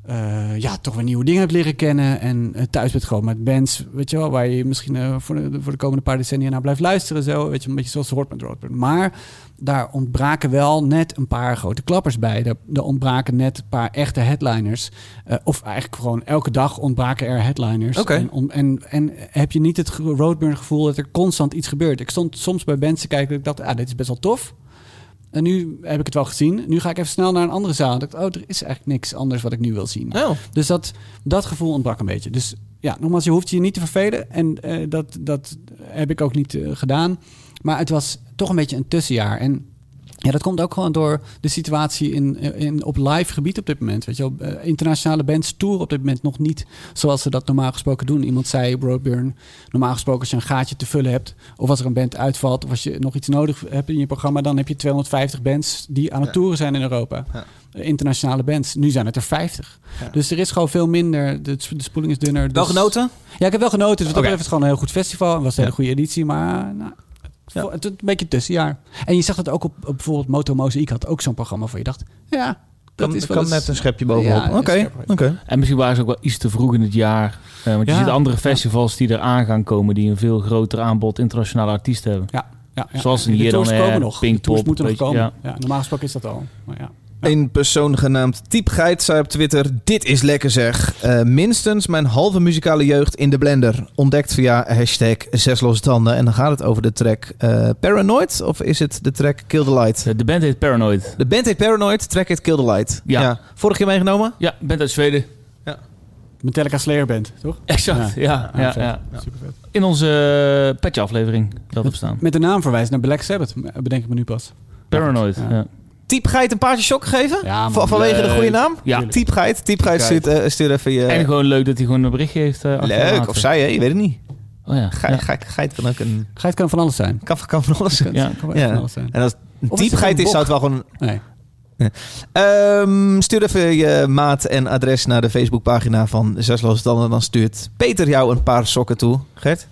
eh, ja, toch weer nieuwe dingen hebt leren kennen. En eh, thuis bent gewoon met bands, weet je wel, waar je misschien eh, voor, de, voor de komende paar decennia naar blijft luisteren. Zo, weet je, een beetje zoals hoort met Roadburn. Maar daar ontbraken wel net een paar grote klappers bij. Er, er ontbraken net een paar echte headliners. Of eigenlijk gewoon elke dag ontbraken er headliners. En, en, en heb je niet het Roadburn gevoel dat er constant iets gebeurt. Ik stond soms bij bands te kijken en ik dacht, ah, dit is best wel tof. En nu heb ik het wel gezien. Nu ga ik even snel naar een andere zaal. Dacht, oh, er is eigenlijk niks anders wat ik nu wil zien. Oh. Dus dat, dat gevoel ontbrak een beetje. Dus ja, nogmaals, je hoeft je niet te vervelen. En eh, dat, dat heb ik ook niet eh, gedaan. Maar het was toch een beetje een tussenjaar. En ja, dat komt ook gewoon door de situatie in, in, op live gebied op dit moment. Weet je wel, Eh, internationale bands toeren op dit moment nog niet zoals ze dat normaal gesproken doen. Iemand zei, Broadburn, normaal gesproken als je een gaatje te vullen hebt... of als er een band uitvalt of als je nog iets nodig hebt in je programma... dan heb je 250 bands die aan het Ja. toeren zijn in Europa. Ja. Eh, Internationale bands. Nu zijn het er 50. Ja. Dus er is gewoon veel minder. De, de spoeling is dunner. Wel dus- genoten? Ja, ik heb wel genoten. Dus wat dat Oké. betreft is het gewoon een heel goed festival. Het was een hele goede editie, maar nou, Ja. het, een beetje tussenjaar. En je zag dat ook op, op bijvoorbeeld Moto Mozaïek had ook zo'n programma waar je dacht, ja, dat Kan, is wel kan eens- net een schepje bovenop. Ja, Oké. En misschien waren ze ook wel iets te vroeg in het jaar. Eh, want je Ja. ziet andere festivals die eraan gaan komen... die een veel groter aanbod internationale artiesten hebben. Ja, ja, ja. Zoals een hier dan, de tours moeten nog komen. ja. Ja. normaal gesproken is dat al. Maar ja. Een persoon genaamd Typgeit zei op Twitter: Dit is lekker zeg. Eh, minstens mijn halve muzikale jeugd in de blender. Ontdekt via hashtag zes losse tanden. En dan gaat het over de track eh, Paranoid. Of is het de track Kill the Light? De band heet Paranoid. De band heet Paranoid, track heet Kill the Light. Ja. Vorig jaar meegenomen? Ja, band uit Zweden. Metallica Slayer Band, toch? Exact, ja. ja, vet. ja, Super vet. In onze uh, petje aflevering dat op staan. Met de naam verwijst naar Black Sabbath, bedenk ik me nu pas. Paranoid, Ja. Typgeit een paardje shock gegeven? Ja, man. Van- vanwege de goede naam? Ja. Typgeit. Typgeit stuurt, eh, stuur even je... En gewoon leuk dat hij gewoon een berichtje heeft uh, Leuk, of zij, hè? je weet het niet. Oh ja. Geit, ja. geit, geit kan ook een... Geit kan van alles zijn. Kan, kan van alles zijn. Ja. Kan Ja. van alles zijn. En als is typgeit is, zou het wel gewoon... Nee. Ehm, stuur even je maat en adres naar de Facebookpagina van Zes Losse Tanden. Dan stuurt Peter jou een paar sokken toe. Gert?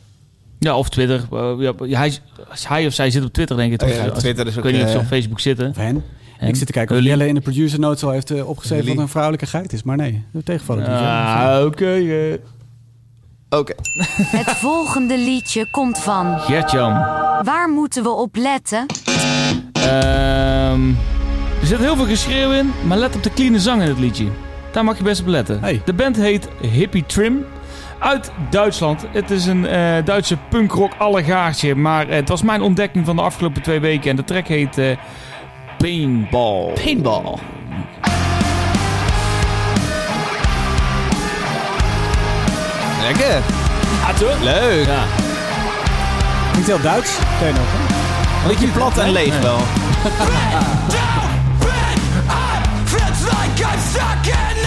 Ja, of Twitter. Uh, ja, hij, hij of zij zit op Twitter, denk ik. Oh toch? ja, Als- Twitter is ik ook, weet niet of ze eh, op Facebook zitten. Of hen. En? Ik zit te kijken of. Jelle in de producer notes al heeft eh, opgeschreven Hully. wat een vrouwelijke geit is. Maar nee, dat tegenvallen. Ah, oké. eh. Oké. Het volgende liedje komt van. Gert-Jan. Waar moeten we op letten? Ehm, er zit heel veel geschreeuw in, maar let op de clean zang in het liedje. Daar mag je best op letten. Hey. De band heet Hippie Trim. Uit Duitsland. Het is een eh, Duitse punkrock allegaartje. Maar eh, het was mijn ontdekking van de afgelopen twee weken. En de track heet eh, Paintball. Paintball. Lekker. Ja, toch? Leuk. Ja. Niet heel Duits. Ken je nog, hè? Een beetje plat en leeg Nee. wel. Feels like I'm stuck in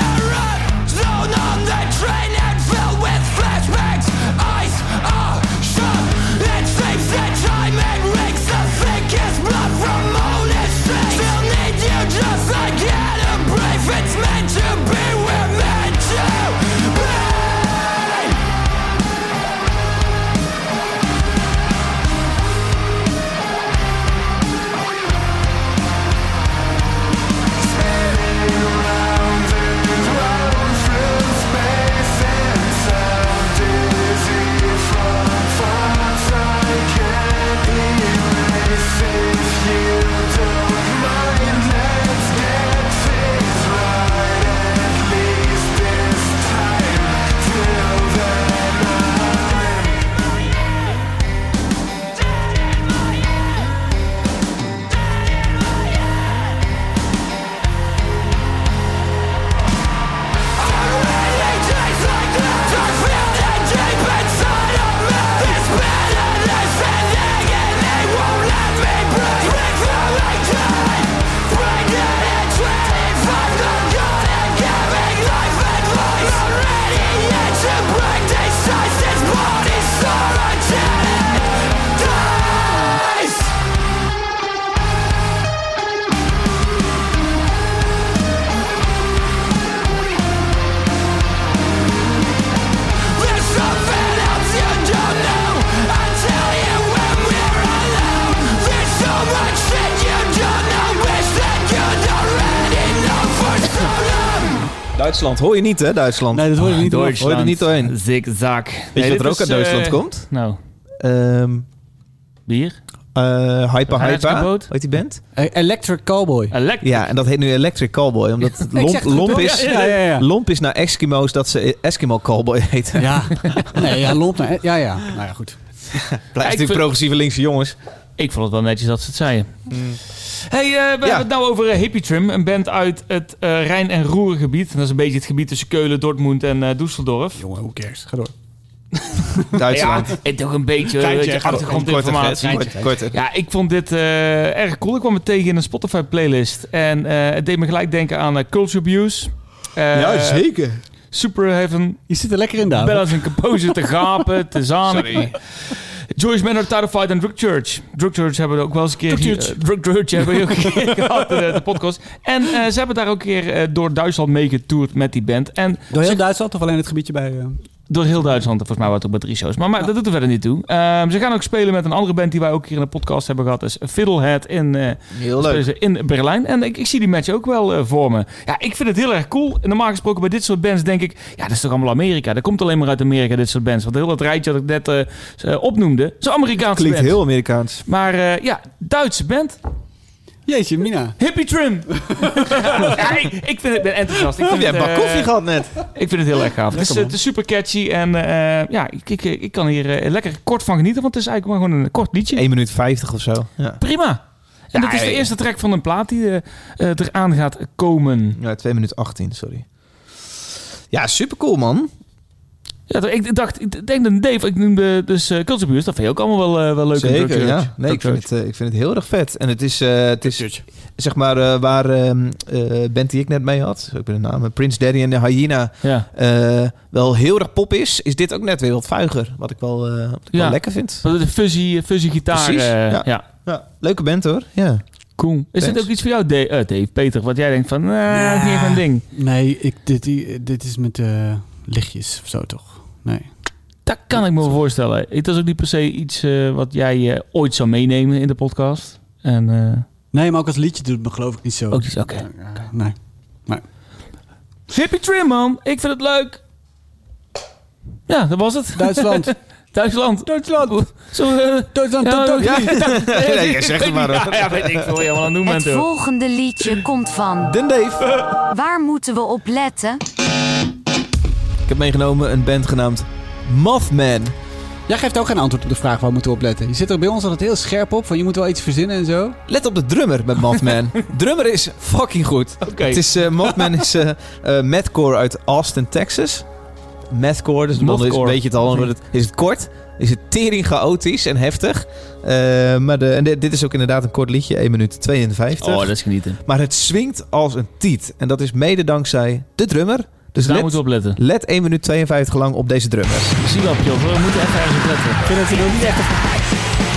Duitsland hoor je niet, hè? Duitsland. Nee, dat hoor je niet. hoor. Hoor je er niet doorheen. Zigzag. Weet je wat er ook uit Duitsland komt? Nou, Ehm bier. eh Hyper Hyper. Weet die band? Eh, Electric Cowboy. Electric. Ja, en dat heet nu Electric Cowboy. Omdat het lomp, is, Ja, ja, ja. lomp is naar Eskimo's dat ze Eskimo Cowboy heten. Ja. Nee, ja, lomp. naar- Ja, ja. Nou ja, goed. Blijft natuurlijk vind- progressieve linkse jongens. Ik vond het wel netjes dat ze het zeiden. Hey, eh, we Ja. hebben het nou over eh, Hippie Trim, een band uit het eh, Rijn- en Roergebied. Dat is een beetje het gebied tussen Keulen, Dortmund en eh Düsseldorf. Jongen, hoe cares? Ga door. Duitsland. Ja, en toch een beetje, weet achtergrondinformatie. Korter. Ja, ik vond dit eh, erg cool. Ik kwam het tegen in een Spotify-playlist. En eh, het deed me gelijk denken aan Culture Abuse. Eh, Ja, zeker. Super Heaven. Je zit er lekker in, Daan. Balance en Composer te gapen, te zaniken. Sorry. Joyce Manor, Fight en Drug Church. Drug Church hebben we ook wel eens een keer... Drug Church. eh, Drug Church hebben we ook een keer gehad in de, de podcast. En eh, ze hebben daar ook een keer eh, door Duitsland meegetoerd met die band. En Door heel Duitsland of alleen het gebiedje bij... door heel Duitsland, volgens mij waren het ook bij drie shows. Maar, maar dat doet er verder niet toe. Ehm, ze gaan ook spelen met een andere band die wij ook hier in de podcast hebben gehad. Dat is Fiddlehead in, eh, Heel leuk. ze in Berlijn. En ik, ik zie die match ook wel eh, voor me. Ja, ik vind het heel erg cool. En normaal gesproken bij dit soort bands denk ik... Ja, dat is toch allemaal Amerika. Dat komt alleen maar uit Amerika, dit soort bands. Want heel dat rijtje dat ik net eh, eh, opnoemde... Zo'n Amerikaanse Klinkt band. heel Amerikaans. Maar eh, ja, Duitse band. Jeetje, Mina. Hippie Trim. ja, ik, ik, vind het, ik ben enthousiast. Ik Heb vind, jij een bak eh, koffie gehad net? ik vind het heel erg gaaf. Het is, het is super catchy. En eh, ja, ik, ik, ik kan hier eh, lekker kort van genieten. Want het is eigenlijk maar gewoon een kort liedje. 1 minuut 50 of zo. Ja. Prima. En Ja, dat is de eerste track van een plaat die eh, eh, eraan gaat komen. Ja, 2 minuten 18, sorry. Ja, super cool man. Ja, ik dacht, ik denk dat Dave, ik noemde dus uh, dat vind je ook allemaal wel, eh, wel leuk. Zeker, ja. Nee, ik vind, het, eh, ik vind het heel erg vet. En het is, eh, het is zeg maar, eh, waar ehm eh band die ik net mee had, ik ben de naam, Prince Daddy en de Hyena, Ja. eh, wel heel erg pop is, is dit ook net weer wat vuiger. Wat ik wel, eh, wat ik Ja. wel lekker vind. De fuzzy, fuzzy gitaar. Precies, eh, ja. ja. Ja, leuke band hoor. Ja. Cool. Is dit ook iets voor jou, Dave, eh, Dave Peter? Wat jij denkt van, dat is niet echt mijn ding. Nee, ik, dit, die- dit is met eh, lichtjes of zo toch? Nee. Dat kan ik me wel voorstellen. Het is ook niet per se iets eh, wat jij eh, ooit zou meenemen in de podcast. En eh, Nee, maar ook als liedje doet het me geloof ik niet zo. ook oké. Ja, nee. Hippie Trim, man. Ik vind het leuk. Ja, dat was het. Duitsland. Duitsland. Duitsland. Zo, Duitsland. ja, Duitsland. ja, Ja, jij zegt het maar, hoor. Ja, ja, weet ik veel allemaal aan het doen Het volgende liedje komt van. Den Dave. Waar moeten we op letten? Ik heb meegenomen een band genaamd Mothman. Jij geeft ook geen antwoord op de vraag waar we moeten op letten. Je zit er bij ons altijd heel scherp op. Van je moet wel iets verzinnen en zo. Let op de drummer met Mothman. drummer is fucking goed. Oké. Het is, eh Mothman is eh eh Mathcore uit Austin, Texas. Mathcore, dus dan is, Mothcore. weet je het al. het- Is het kort? Is het tering chaotisch en heftig. Eh, maar de, en dit dit is ook inderdaad een kort liedje, 1 minuut 52. Oh, dat is genieten. Maar het swingt als een tiet. En dat is mede dankzij de drummer. Dus daar moeten we op letten. let 1 minuut 52 lang op deze drummer. Zie wel, Pjot. We moeten even ergens op letten. Ik vind het nog niet echt...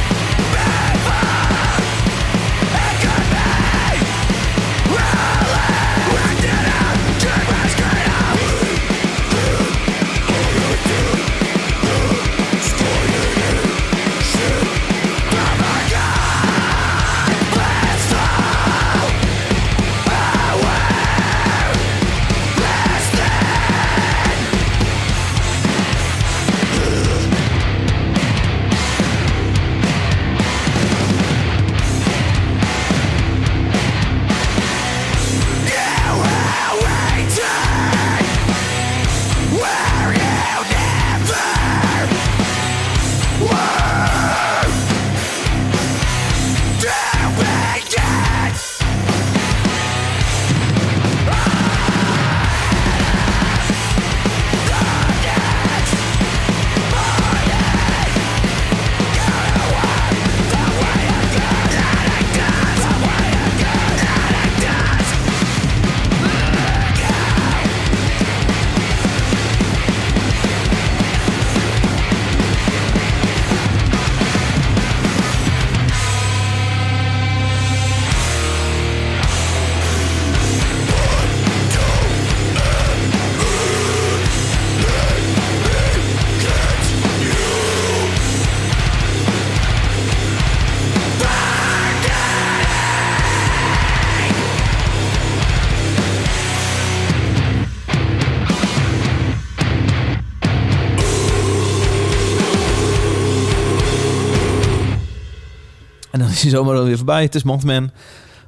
is hij zomaar alweer voorbij. Het is Mothman.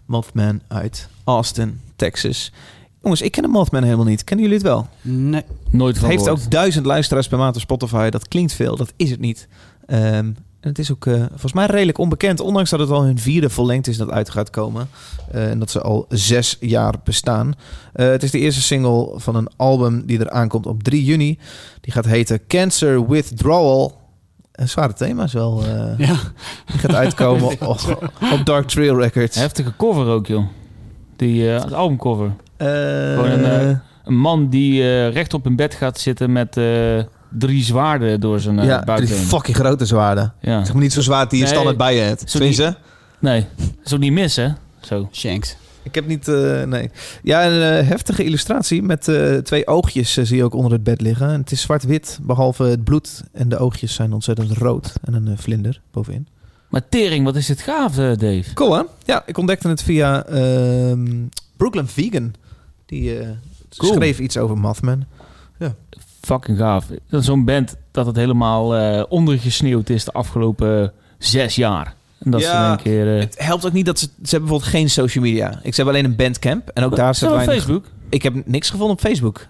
Mothman uit Austin, Texas. Jongens, ik ken de Mothman helemaal niet. Kennen jullie het wel? Nee. Nooit van Het heeft gehoord. ook duizend luisteraars per maand op Spotify. Dat klinkt veel, dat is het niet. Ehm, en het is ook eh, volgens mij redelijk onbekend. Ondanks dat het al hun vierde vollengte is dat uit gaat komen. Eh, en dat ze al zes jaar bestaan. Eh, het is de eerste single van een album die er aankomt op 3 juni. Die gaat heten Cancer Withdrawal. Een zware thema's wel. eh, Ja. Die gaat uitkomen op, op Dark Trail Records. Heftige cover ook, joh. Die, eh het albumcover. Eh, Gewoon een, eh, Een man die eh recht op een bed gaat zitten met eh, drie zwaarden door zijn eh ja, die buikbeen. fucking grote zwaarden. Ja. Zeg maar niet zo zwaar die je Nee. standaard bij je hebt. Zo Tenminste, Nee, dat is ook niet mis, hè? Zo. Shanks. Ik heb niet, eh, nee. Ja, een eh, heftige illustratie met eh, twee oogjes zie je ook onder het bed liggen. En het is zwart-wit, behalve het bloed en de oogjes zijn ontzettend rood. En een vlinder bovenin. Maar tering, wat is dit gaaf, Dave? Cool, hè? Ja, ik ontdekte het via ehm, Brooklyn Vegan. Die Cool. schreef iets over Mothman. Fucking gaaf. Zo'n band dat het helemaal ondergesneeuwd is de afgelopen zes jaar. En dat Ja, ze in één keer... eh, Het helpt ook niet dat ze... Ze hebben bijvoorbeeld geen social media. Ik ze hebben alleen een bandcamp. En ook daar Zo zit op weinig... Facebook? Ik heb niks gevonden op Facebook.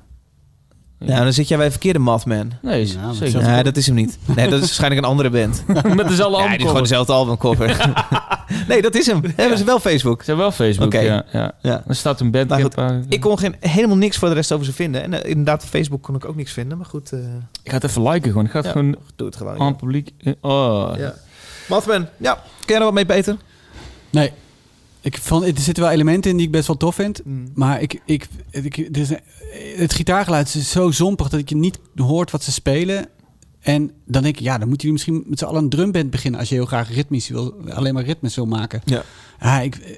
Ja, dan zit jij bij verkeerde Mothman. Nee, Ja, maar zeker. Nee, dat is hem niet. Nee, dat is waarschijnlijk een andere band. Met dezelfde Ja, die is gewoon albumcover. dezelfde albumcover. nee, dat is hem. Hebben ze wel Facebook. Ze hebben wel Facebook, Oké. ja, ja. Ja. Er staat een band. Goed, Ik kon geen, helemaal niks voor de rest over ze vinden. En eh, inderdaad, op Facebook kon ik ook niks vinden. Maar goed, eh, Ik ga het even liken gewoon. Ik ga het Ja. gewoon doe het gewoon. aan Ja. het publiek... Oh. Ja. Mothman, ja. Ken je er wat mee, Peter? Nee. Ik vond, er zitten wel elementen in die ik best wel tof vind. Mm. Maar ik, ik, ik, het gitaargeluid is zo zompig dat je niet hoort wat ze spelen. En dan denk ik, ja, dan moeten jullie misschien met z'n allen een drumband beginnen... als je heel graag ritmisch wil, alleen maar ritmes wil maken. Ja. Ja, ik, eh,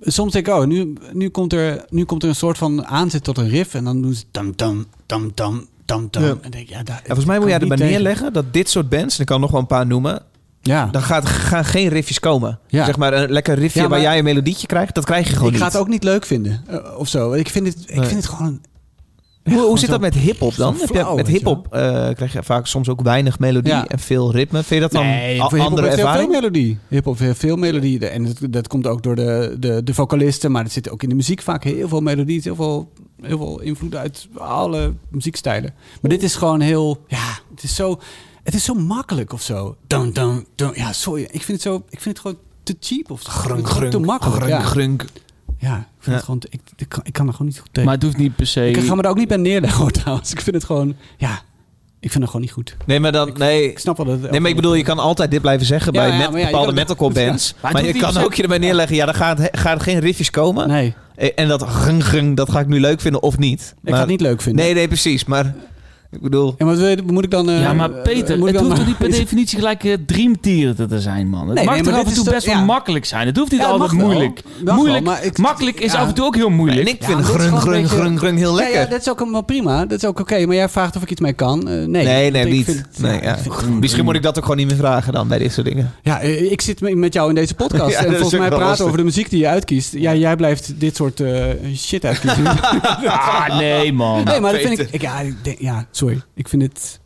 soms denk ik, oh, nu, nu, komt er, nu komt er een soort van aanzet tot een riff... en dan doen ze tam tam tam tam tam tam. Ja. En denk ik, ja, daar, Ja, volgens mij moet jij ik erbij neerleggen dat dit soort bands... en ik kan nog wel een paar noemen... Ja, dan gaat, gaan geen riffjes komen. Ja. Zeg maar een lekker riffje Ja, waar jij een melodietje krijgt... dat krijg je gewoon ik niet. ga het ook niet leuk vinden eh, of zo. Ik vind het, ik vind het gewoon... Hoe, hoe zit dat met hip-hop dan? je, met hip-hop eh, krijg je vaak soms ook weinig melodie en veel ritme. Vind je dat dan Nee, andere heel veel ervaring? melodie. Hip-hop heeft veel melodie. En dat, dat komt ook door de, de, de vocalisten. Maar er zit ook in de muziek vaak heel veel melodie. Heel veel, heel veel invloed uit alle muziekstijlen. Maar dit is gewoon heel... Ja, het is zo, het is zo makkelijk of zo. Dun, dun, dun. Ja, sorry. Ik vind het, zo, ik vind het gewoon te cheap of Grunk, grunk, te makkelijk. grunk, ja. grunk. ja, ik vind Ja. het gewoon... Ik, ik, kan, ik kan er gewoon niet goed tegen. Maar het hoeft niet per se... ik ga me er ook niet bij neerleggen hoor, trouwens. Ik vind het gewoon... Ja, ik vind het gewoon niet goed. Nee, maar dan... Nee, Ik snap wel dat... Nee, maar ik bedoel, je kan altijd dit blijven zeggen Ja, bij ja, met bepaalde metalcore bands. Maar je kan ook je erbij neerleggen, ja, dan gaat, het- gaan er geen riffjes komen. Nee, En dat grung, grung, dat ga ik nu leuk vinden of niet. ik ga het niet leuk vinden. Nee, nee, precies. Maar ik bedoel... En wat wil je- moet ik dan... eh, Ja, maar eh, Peter, moet het dan hoeft toch niet per definitie gelijk uh, dreamtieren te zijn, man. Het Nee, mag nee, toch af en toe is best wel ja. makkelijk zijn. Het hoeft niet Ja, altijd wel. moeilijk. Wel, moeilijk maar ik- makkelijk is ja. af en toe ook heel moeilijk. En ik Ja, vind grung, beetje- grung, grung heel lekker. Ja, ja, dat is ook wel prima. Dat is ook oké. Maar jij vraagt of ik iets mee kan. Eh, nee. nee, nee, niet. het- nee, gewoon- Misschien moet ik dat ook gewoon niet meer vragen dan bij dit soort dingen. Ja, eh, ik zit met jou in deze podcast. En volgens mij wel praten over de muziek die je uitkiest. Ja, jij blijft dit soort eh, shit uitkiezen. Ah, nee, man. nee, maar dat vind ik... Peter. ik ja, ik denk- ja, sorry. Ik vind het...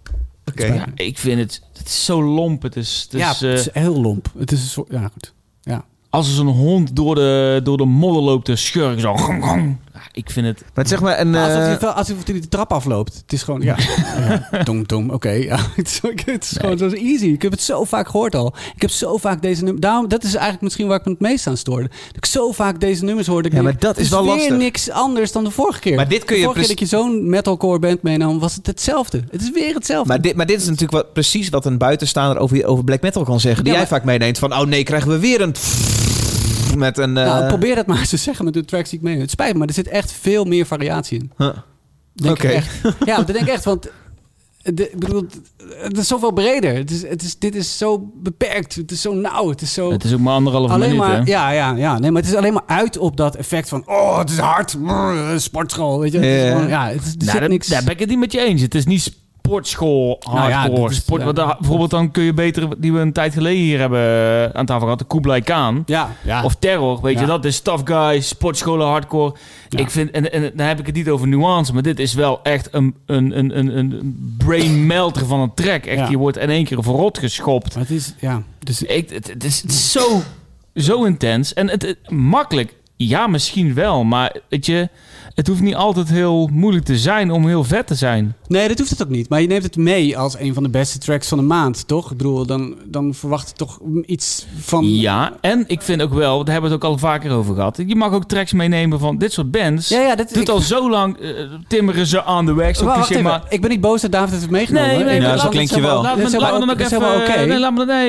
Oké. Ja, ik vind het, het is zo lomp. Het is, het ja, is, het eh, is heel lomp. Het is een soort... Ja, goed. Ja. als er zo'n hond door de, door de modder loopt te schurken. Zo. gong, gong. Ik vind het... Maar zeg maar een... Alsof eh, wel- alsof hij de trap afloopt. Het is gewoon, ja. ja. Dong, dong, oké. ja. Het is, het is gewoon zo easy. Ik heb het zo vaak gehoord al. Ik heb zo vaak deze nummers... Daarom, dat is eigenlijk misschien waar ik me het meest aan stoorde. Dat ik zo vaak deze nummers hoorde. Ik Ja, maar dat het is wel weer lastig. niks anders dan de vorige keer. Maar dit kun je De vorige keer dat je zo'n metalcore band meenam, was het hetzelfde. Het is weer hetzelfde. Maar dit, maar dit is natuurlijk wat, precies wat een buitenstaander over, over black metal kan zeggen. Die Ja, jij maar- vaak meeneemt van... Oh nee, krijgen we weer een... Met een... eh, nou, probeer dat maar eens te zeggen met de tracks die ik meeneem. Het spijt me, maar er zit echt veel meer variatie in. huh. Denk Oké. ik echt. Ja, dat denk ik echt. Want de, ik bedoel, het is zoveel breder. Het is, het is, dit is zo beperkt. Het is zo nauw. Het is zo... Het is ook maar anderhalve alleen minuut, maar, hè? ja, ja, ja. Nee, maar het is alleen maar uit op dat effect van... Oh, het is hard. Brrr, sportschool, weet je. Het is Ja. gewoon, ja, het is, er Nou, zit daar, niks... daar ben ik het niet met je eens. Het is niet sportschool, Nou ja, hardcore. sport, ja. want daar- bijvoorbeeld dan kun je beter, die we een tijd geleden hier hebben eh, aan tafel gehad, de Kublai Khan. Ja, ja. Of terror, weet je, dat is tough guys, sportscholen, hardcore. Ja. Ik vind, en, en dan heb ik het niet over nuance, maar dit is wel echt een, een, een, een, een brain melter van een track. Echt, Ja. je wordt in één keer verrot geschopt. Maar het is... Ja, dus... Ik, het, het is, het is zo zo intens. En het, het- makkelijk, ja, misschien wel. Maar weet je, het hoeft niet altijd heel moeilijk te zijn om heel vet te zijn. Nee, dat hoeft het ook niet. Maar je neemt het mee als een van de beste tracks van de maand, toch? Ik bedoel, dan, dan verwacht je toch iets van... Ja, en ik vind ook wel, daar hebben we het ook al vaker over gehad. Je mag ook tracks meenemen van dit soort bands. Ja, ja, dat Doet ik- al zo lang, eh, timmeren ze aan de weg. Even, maar ik ben niet boos dat David het heeft meegenomen. Nee, nee, Ja, zo me- klinkt je wel. Laat me, dan ook even, nee, nee,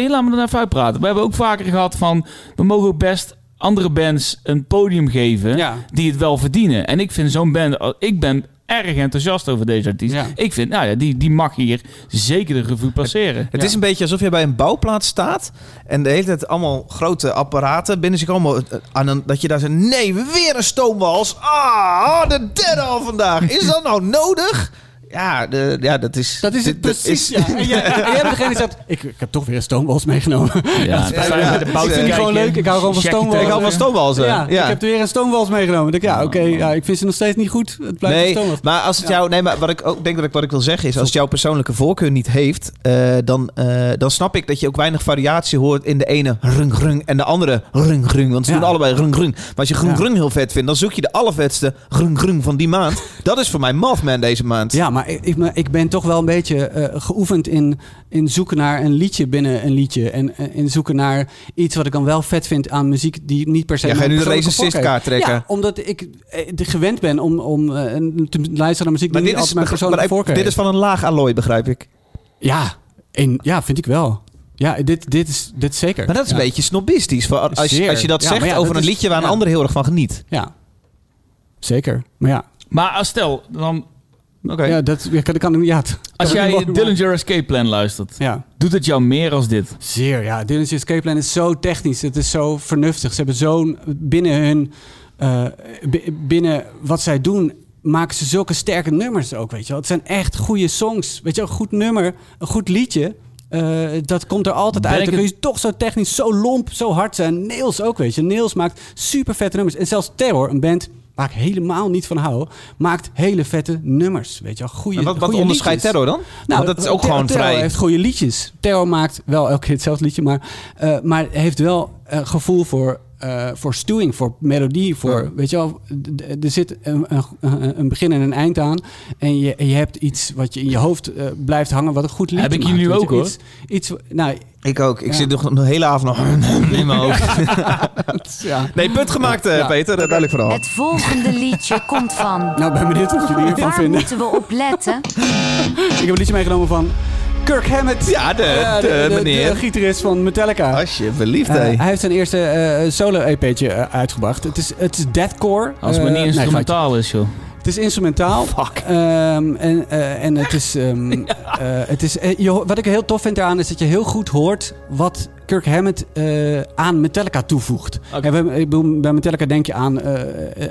laat me dan even uitpraten. We hebben ook vaker gehad van... we mogen ook best andere bands een podium geven... Ja. die het wel verdienen. En ik vind zo'n band... Ik ben erg enthousiast over deze artiest. Ja. Ik vind, nou ja, die, die mag hier zeker de revue passeren. Het Ja. is een beetje alsof je bij een bouwplaats staat en de hele tijd allemaal grote apparaten binnen zich allemaal eh, aan een, dat je daar zegt, nee, weer een stoomwals. Ah, de derde al vandaag. Is dat nou nodig? Ja, de, ja dat is... Dat is het precies, is- ja. En jij, en jij bent degene die zegt, ik, ik heb toch weer een stoomwals meegenomen. Ja, Ja, ja, de ik vind die gewoon leuk. Ik hou gewoon van stoomwallen. Ik hou van stoomwalzen. Ja, Ja. ik heb er weer een stoomwals meegenomen. Ik denk, ja, oké, ja, ik vind ze nog steeds niet goed. Het blijft een Nee, stoomwals. maar als het Ja. jou, nee, maar wat ik ook denk dat ik wat ik wil zeggen is, als het jouw persoonlijke voorkeur niet heeft, eh, dan, eh, dan snap ik dat je ook weinig variatie hoort in de ene rung rung en de andere rung rung, want ze Ja. doen allebei rung rung. Maar als je rung rung heel vet vindt, dan zoek je de allervetste rung rung van die maand. dat is voor mij Mothman deze maand. Ja, maar ik, ik, maar ik ben toch wel een beetje eh, geoefend in, in zoeken naar een liedje binnen een liedje. En in zoeken naar iets wat ik dan wel vet vind aan muziek die niet per se... Ja, ga je nu de recensistkaart trekken? Ja, omdat ik eh, de gewend ben om, om eh, te luisteren naar muziek maar die dit niet is, altijd mijn persoonlijke maar voorkeur dit is van een laag allooi, begrijp ik. Ja, een, ja, vind ik wel. Ja, dit, dit, is, dit is zeker. Maar dat is ja. een beetje snobistisch. Als, je- Zeer. als je dat Ja, zegt maar ja, over dat een is- liedje waar een ander heel erg van geniet. Ja, zeker. Maar ja, Maar als stel, dan, Oké. ja dat ja, kan, kan, ja, het- als kan jij Dillinger Escape Plan luistert... Ja. doet het jou meer als dit? Zeer, ja. Dylan's Escape Plan is zo technisch. Het is zo vernuftig. Ze hebben zo'n... Binnen hun... eh, binnen wat zij doen... maken ze zulke sterke nummers ook, weet je wel. Het zijn echt goede songs. Weet je wel, een goed nummer, een goed liedje... eh, dat komt er altijd Ben uit. Dan kun het- je toch zo technisch, zo lomp, zo hard zijn. Nails ook, weet je. Nails maakt super vette nummers. En zelfs Terror, een band waar ik helemaal niet van hou... maakt hele vette nummers, weet je wel. Goeie, En wat, wat onderscheidt. Terror dan? Nou, dat is ook gewoon vrij... heeft goede liedjes. Terror maakt wel elke keer hetzelfde liedje, maar, eh, maar heeft wel een gevoel voor, eh, voor stuwing, voor melodie, voor, weet je wel, er zit een, een, een- begin en een eind aan en je, je hebt iets wat je in je hoofd blijft hangen, wat een goed liedje Heb ik hier nu ook, hoor. Iets, iets, nou, Ik ook. Ik Ja. zit nog de hele avond nog in mijn hoofd. ja. Nee, punt gemaakt, eh, Ja. Peter. Duidelijk verhaal. Het volgende liedje komt van. Nou, ben benieuwd wat jullie hiervan Waar vinden. moeten we op letten? Ik heb een liedje meegenomen van Kirk Hammett. Ja, de, de, meneer. de gitarist van Metallica. Alsjeblieft, hé. hij heeft zijn eerste eh, solo-EP'tje uitgebracht. Het is, het is deathcore. Als het maar niet nee, instrumentaal is, joh. Het is instrumentaal. Fuck. Ehm, en, eh, en het is. ehm, eh, het is eh, je wat ik heel tof vind eraan is dat je heel goed hoort wat Kirk Hammett aan Metallica toevoegt. En we- ik bedoel, bij Metallica denk je aan,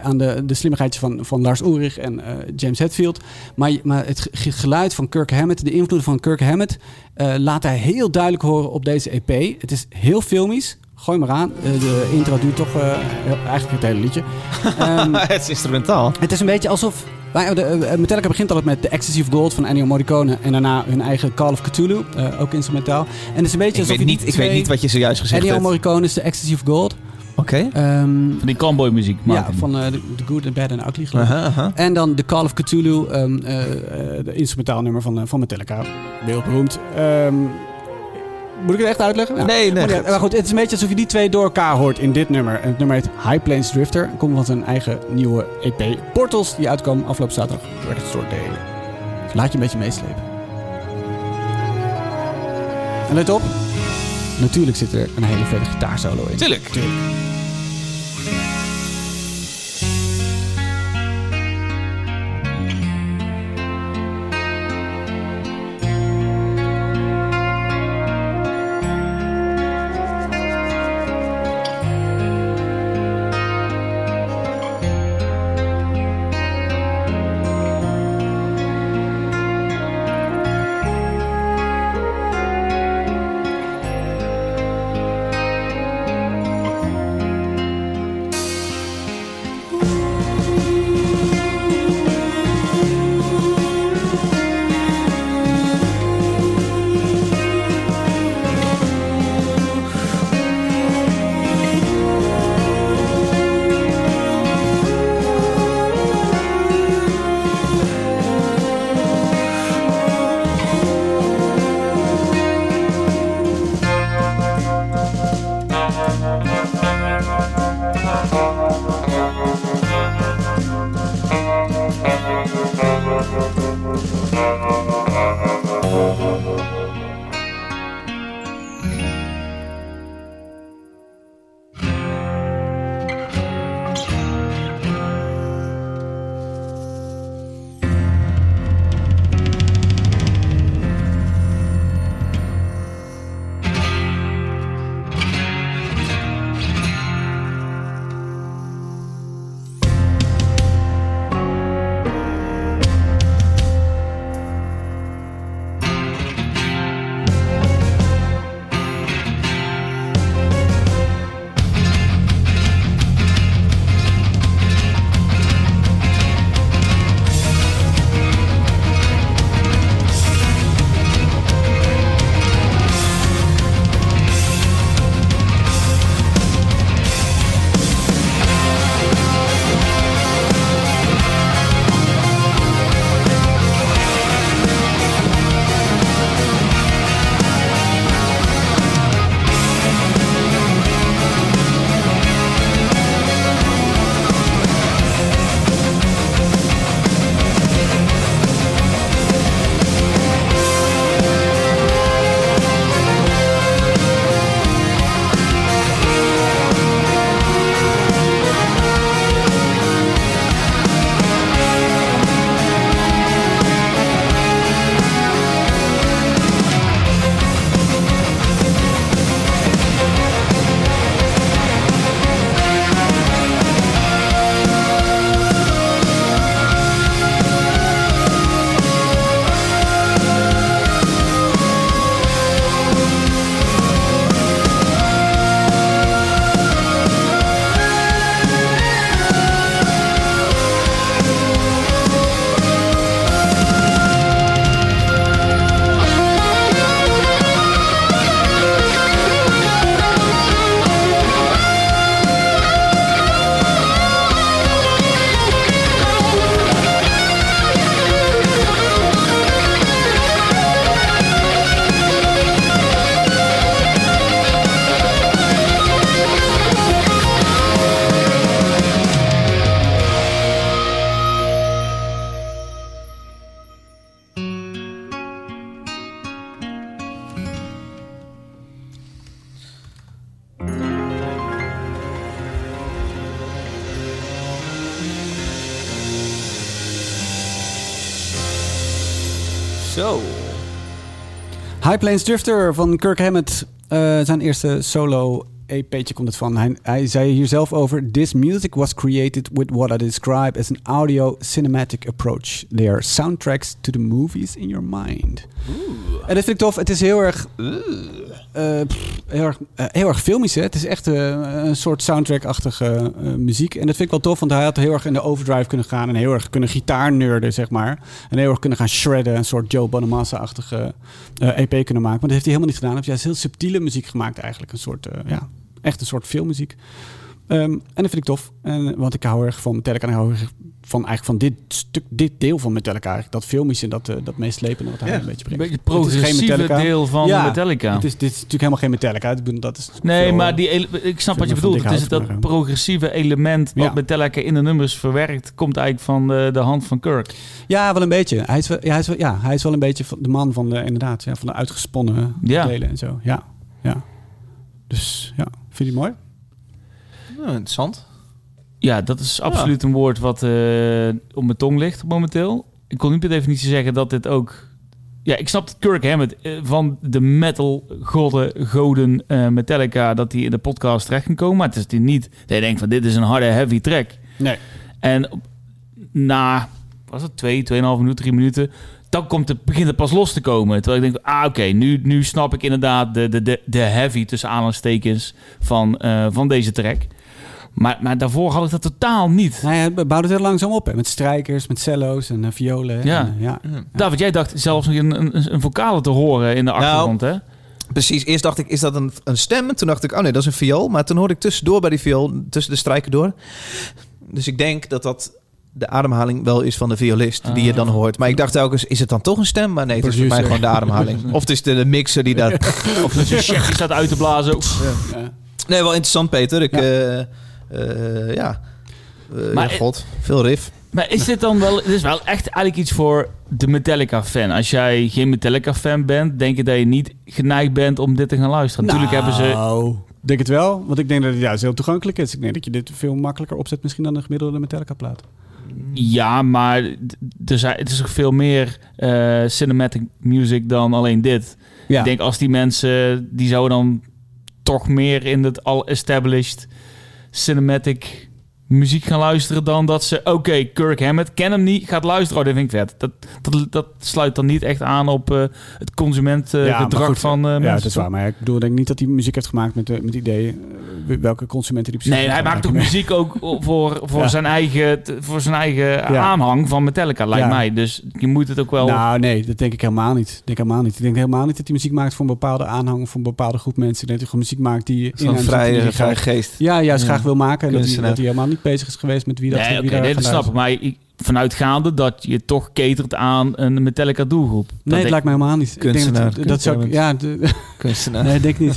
aan de, de slimmigheidjes van, van Lars Ulrich en James Hetfield. Maar, maar het ge- geluid van Kirk Hammett, de invloed van Kirk Hammett, laat hij heel duidelijk horen op deze EP. Het is heel filmisch. Gooi maar aan. Eh, de intro duurt toch eh, heel- eigenlijk het hele liedje. Ehm, het is instrumentaal. het is een beetje alsof... wij- de, eh, Metallica begint altijd met The Ecstasy of Gold van Ennio Morricone. En daarna hun eigen Call of Cthulhu, eh, ook instrumentaal. En het is een beetje Ik alsof weet, je niet, ik weet niet wat je zojuist gezegd Ennio hebt. Morricone is The Ecstasy of Gold. Oké. Ehm, Van die cowboy muziek. ja, van eh, The Good, The Bad and Ugly geloof ik. En dan The Call of Cthulhu, ehm, eh, eh, de instrumentaal nummer van, van Metallica. Wereldberoemd. Ehm, moet ik het echt uitleggen? Nee, nee. Maar, goed, het is een beetje alsof je die twee door elkaar hoort in dit nummer. En het nummer heet High Plains Drifter. Het komt van zijn eigen nieuwe EP Portals, die uitkwam afgelopen zaterdag. Record Store Day. Dus laat je een beetje meeslepen. En let op, natuurlijk zit er een hele vette gitaarsolo in. Tuurlijk. Thank High Plains Drifter van Kirk Hammett. Eh, zijn eerste solo EP'tje komt het van. Hij, hij zei hier zelf over... This music was created with what I describe as an audio cinematic approach. They are soundtracks to the movies in your mind. En dat vind ik tof. Het is heel erg... eh, pff, heel, erg eh, heel erg filmisch, hè? Het is echt eh, een soort soundtrack-achtige eh, muziek. En dat vind ik wel tof, want hij had heel erg in de overdrive kunnen gaan... en heel erg kunnen gitaarneurden, zeg maar. En heel erg kunnen gaan shredden. Een soort Joe Bonamassa-achtige EP kunnen maken. Maar dat heeft hij helemaal niet gedaan. Hij heeft juist heel subtiele muziek gemaakt eigenlijk. Een soort, ja, echt een soort filmmuziek. Ehm, en dat vind ik tof. En, want ik hou erg van Metallica. En ik hou erg van, eigenlijk van dit stuk, dit deel van Metallica. Dat filmische, dat, eh, dat meeslepende wat hij Ja, een beetje Een brengt. beetje het Het is geen progressieve Metallica. deel van Ja, Metallica. Het is, dit is natuurlijk helemaal geen Metallica. Dat is Nee, veel, maar die ele- ik snap wat je bedoelt. Het is dat maar, progressieve element wat Ja. Metallica in de nummers verwerkt, komt eigenlijk van de, de hand van Kirk. Ja, wel een beetje. Hij is wel, ja, hij is wel, ja, hij is wel een beetje van de man van de, inderdaad, ja, van de uitgesponnen Ja. delen en zo. Ja, ja. Dus ja, vind je die mooi? Interessant. Ja, dat is absoluut een woord wat eh, op mijn tong ligt momenteel. Ik kon niet per definitie zeggen dat dit ook... Ja, ik snap dat Kirk Hammett eh, van de metal godden, goden eh, Metallica... dat hij in de podcast terecht kan komen. Maar het is natuurlijk niet dat je denkt van dit is een harde, heavy track. Nee. En na, was het twee, tweeënhalf minuten, drie minuten... dan komt het, begint het pas los te komen. Terwijl ik denk, ah oké, nu, nu snap ik inderdaad de, de, de, de heavy tussen aanhalingstekens van, van deze track. Maar, maar daarvoor had ik dat totaal niet. Nou ja, het bouwde het heel langzaam op, hè, met strijkers, met cello's en eh, violen. Ja. En, eh, ja. David, jij dacht zelfs nog een, een, een vocale te horen in de achtergrond, hè? Precies, eerst dacht ik, is dat een, een stem? Toen dacht ik, oh nee, dat is een viool. Maar toen hoorde ik tussendoor bij die viool, tussen de strijken door. Dus ik denk dat dat de ademhaling wel is van de violist die je dan hoort. Maar ik dacht telkens, is het dan toch een stem? Maar nee, het is voor mij gewoon de ademhaling. Of het is de, de mixer die daar... Of dus een chef die staat uit te blazen. Ja. Nee, wel interessant, Peter. Ik, Ja. eh, eh, ja. Eh, Maar- ja, god, veel riff. Maar is dit dan wel... Dit is wel echt eigenlijk iets voor de Metallica-fan. Als jij geen Metallica-fan bent, denk je dat je niet geneigd bent om dit te gaan luisteren. Natuurlijk hebben ze... Nou, ik denk het wel. Want ik denk dat het juist heel toegankelijk is. Ik denk dat je dit veel makkelijker opzet misschien dan een gemiddelde Metallica-plaat. Ja, maar er het is ook veel meer eh, cinematic music dan alleen dit. Ja. Ik denk als die mensen, die zouden dan toch meer in het al established cinematic muziek gaan luisteren dan dat ze, oké, Kirk Hammett, ken hem niet, gaat luisteren. Oh, dat vind ik vet. Dat, dat, dat sluit dan niet echt aan op eh, het consumentgedrag goed, van eh ja, dat is waar. Maar ik bedoel denk niet dat hij muziek heeft gemaakt met, eh, met het idee eh, welke consumenten die precies Nee, hij maakt ook muziek ook voor, voor Ja. zijn eigen, voor zijn eigen aanhang van Metallica, lijkt Ja. mij. Dus je moet het ook wel... Nou, nee, dat denk ik helemaal niet. Ik denk helemaal niet. Ik denk helemaal niet dat hij muziek maakt voor een bepaalde aanhang of voor een bepaalde groep mensen. Ik denk dat hij gewoon muziek maakt die in Zo'n vrije, vrije graag- geest. Ja, juist Ja. graag wil maken. En dat hij, dat hij helemaal niet bezig is geweest met wie dat nee, wie oké, daar nee, dat snap ik. Maar ik, vanuitgaande dat je toch catert aan een Metallica doelgroep. Dat Nee, het ik- lijkt mij helemaal niet. Ik denk Kunstenaar, dat, dat zou ik, ja, de- Kunstenaar. nee, ik denk niet.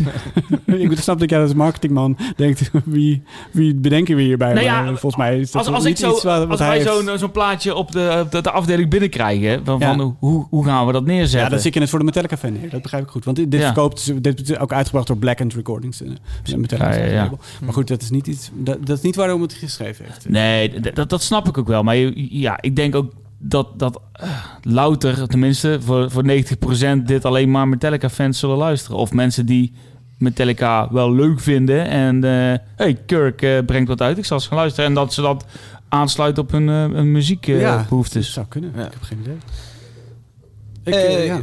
ik snap dat jij als marketingman denkt, wie, wie bedenken we hierbij? Nou ja, Maar volgens mij is dat Als, als, ik niet zo, iets wat, wat als hij wij heeft. zo'n zo'n plaatje op de, op de, de afdeling binnenkrijgen, van, Ja. van hoe, hoe gaan we dat neerzetten? Ja, dan zit je het voor de Metallica-fan neer. Dat begrijp ik goed. Want dit, Ja. verkoopt, dit is ook uitgebracht door Black End Recordings. eh, Metallica Ja, ja, ja. label. Maar goed, dat is niet iets. Dat, dat is niet waarom het geschreven heeft. Nee, dat, dat snap ik ook wel. Maar je- ja, ik denk ook dat, dat eh, louter, tenminste voor, voor 90% dit alleen maar Metallica-fans zullen luisteren. Of mensen die Metallica wel leuk vinden en eh hey, Kirk eh, brengt wat uit, ik zal eens gaan luisteren. En dat ze dat aansluiten op hun, eh, hun muziekbehoeftes. Dat zou kunnen. Ja. Ik heb geen idee. Ik, ja.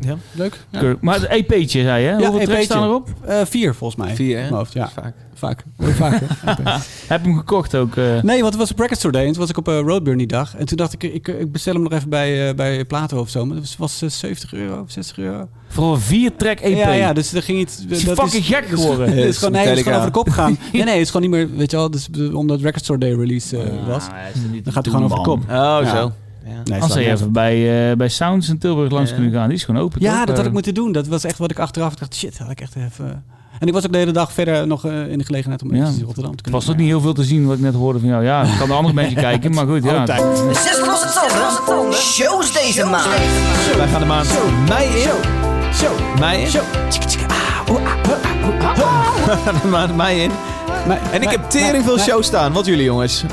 Ja. Leuk. Ja. Maar het EP'tje, zei je? hè? Hoeveel tracks EP'tje. staan erop? Eh, vier volgens mij. Vier, In hè? mijn hoofd, ja. Vaak. Vaak. Vaak. hè? Heb je hem gekocht ook? eh? nee, want het was een Bracket Store Day. En toen was ik op uh, Roadburn die dag. En toen dacht ik, ik, ik bestel hem nog even bij, eh, bij Plato of zo. Maar het was eh, 70 euro, 60 euro. Voor een vier track EP. Ja, ja, dus er ging iets... Is fucking gek geworden. Het is gewoon, nee, het is gewoon Metallica. over de kop gegaan. Nee, nee, het is gewoon niet meer, weet je wel, dus, omdat Record Store Day release eh, was. Is niet Dan gaat hij gewoon over de kop. Oh, Ja. zo. Ja. Nee, Als je even bij, eh, bij Sounds in Tilburg langs kunnen gaan. Die is gewoon open, Ja, toch? dat had Eh, ik moeten doen. Dat was echt wat ik achteraf dacht. Shit, had ik echt even... En ik was ook de hele dag verder nog eh, in de gelegenheid om Ja. in Rotterdam te Er kunnen. was ook niet heel veel te zien wat ik net hoorde van jou. Ja, ik kan de andere mensen kijken, maar goed. Ja. Zes losse tanden. Shows deze maand. Wij gaan de maand mei in. Zo. Mei in. Zo. de maand mei in. En ik heb tering veel shows staan. Wat jullie jongens?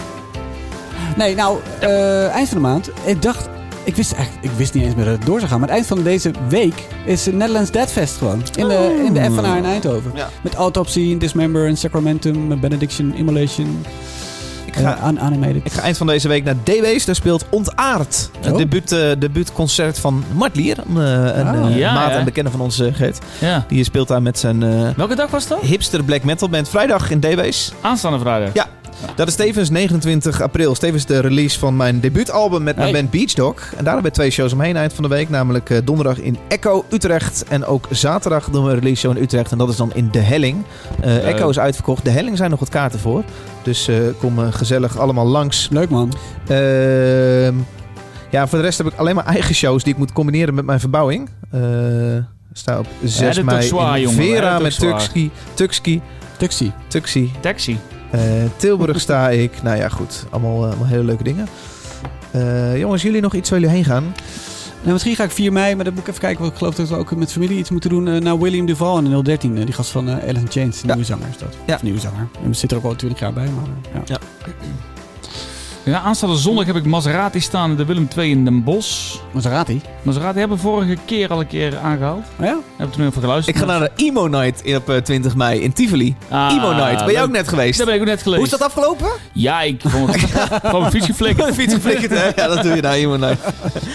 Nee, nou, eh, eind van de maand. Ik dacht, ik wist echt, ik wist niet eens meer dat het door zou gaan. Maar het eind van deze week is het Netherlands Dead Fest gewoon. In de, in de FNA in Eindhoven. Ja. Met Autopsy, Dismember en Sacramentum, Benediction, Immolation, Ik eh, ga, An- Animated. ik ga eind van deze week naar DW's. Daar speelt Ontaard. Het Oh. debuut, eh, debuutconcert van Mart Lier. Een, eh, een Ah. eh, Ja, maat ja. en bekende van ons, eh, Geert. Ja. Die speelt daar met zijn eh, Welke dag was dat? hipster black metal band. Vrijdag in DW's. Aanstaande vrijdag. Ja. Dat is tevens 29 april. Tevens de release van mijn debuutalbum met mijn Hey. band Beach Dog. En daar hebben we twee shows omheen eind van de week. Namelijk eh, donderdag in Echo Utrecht. En ook zaterdag doen we een release show in Utrecht. En dat is dan in De Helling. Eh, Echo is uitverkocht. De Helling zijn nog wat kaarten voor. Dus eh, kom gezellig allemaal langs. Leuk man. Ehm, ja, voor de rest heb ik alleen maar eigen shows die ik moet combineren met mijn verbouwing. Sta op 6 dat is toch mei zwaar, in. Ja, Vera met zwaar. Tuxki. Tuxki. Tuxie. Tuxi. Taxi. Eh, Tilburg sta ik. Nou ja, goed. Allemaal, eh, allemaal hele leuke dingen. Eh, jongens, jullie nog iets waar jullie heen gaan? Nou, misschien ga ik 4 mei, maar dat moet ik even kijken. Want ik geloof dat we ook met familie iets moeten doen. naar William Duval in de 013. eh, die gast van eh Alice in Chains. De Ja. nieuwe zanger is dat. Ja. Of nieuwe zanger. En we zitten er ook al 20 jaar bij. Maar, eh, ja. Ja, aanstaande zondag heb ik Maserati staan in de Willem II in Den Bosch. Maserati. Maserati hebben we vorige keer al een keer aangehaald. Oh ja? Heb ik toen even geluisterd. Ik ga naar de Emo Night op eh, 20 mei in Tivoli. Ah, Emo Night. Ben jij ook net geweest? Daar ben ik ook net geweest. Hoe is dat afgelopen? Ja, ik vond het gewoon mijn fiets geflikkerd. Fiets geflikkerd, hè? Ja, dat doe je naar Emo Night.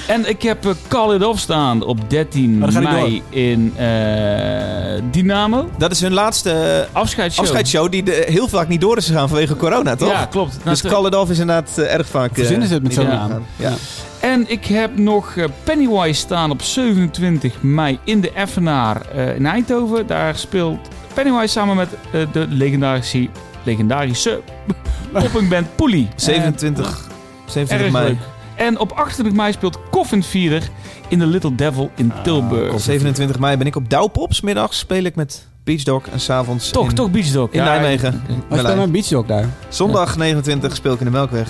En ik heb eh, Call It Off staan op 13 Oh, dan ga ik mei in eh, Dynamo. Dat is hun laatste eh, Afscheidsshow. afscheidsshow die de, heel vaak niet door is gegaan vanwege corona, toch? Ja, klopt. Nou, Dus Call It Off is inderdaad eh, erg vaak... eh, Verzinnen ze het met niet zo'n naam. Ja. En ik heb nog eh, Pennywise staan op 27 mei in de Effenaar eh, in Eindhoven. Daar speelt Pennywise samen met eh, de legendarische, legendarische poppunkband Poelie. 27, Eh, 27 erg mei. leuk. En op 28 mei speelt Coffin Feeder in de Little Devil in Tilburg. Op 27 mei ben ik op Douwpops. Middags speel ik met Beach Dog en s'avonds toch, in, toch Beach Dog. in Ja, Nijmegen. Als je bij Berlijn. mijn beachdog daar. Zondag 29 speel ik in de Melkweg.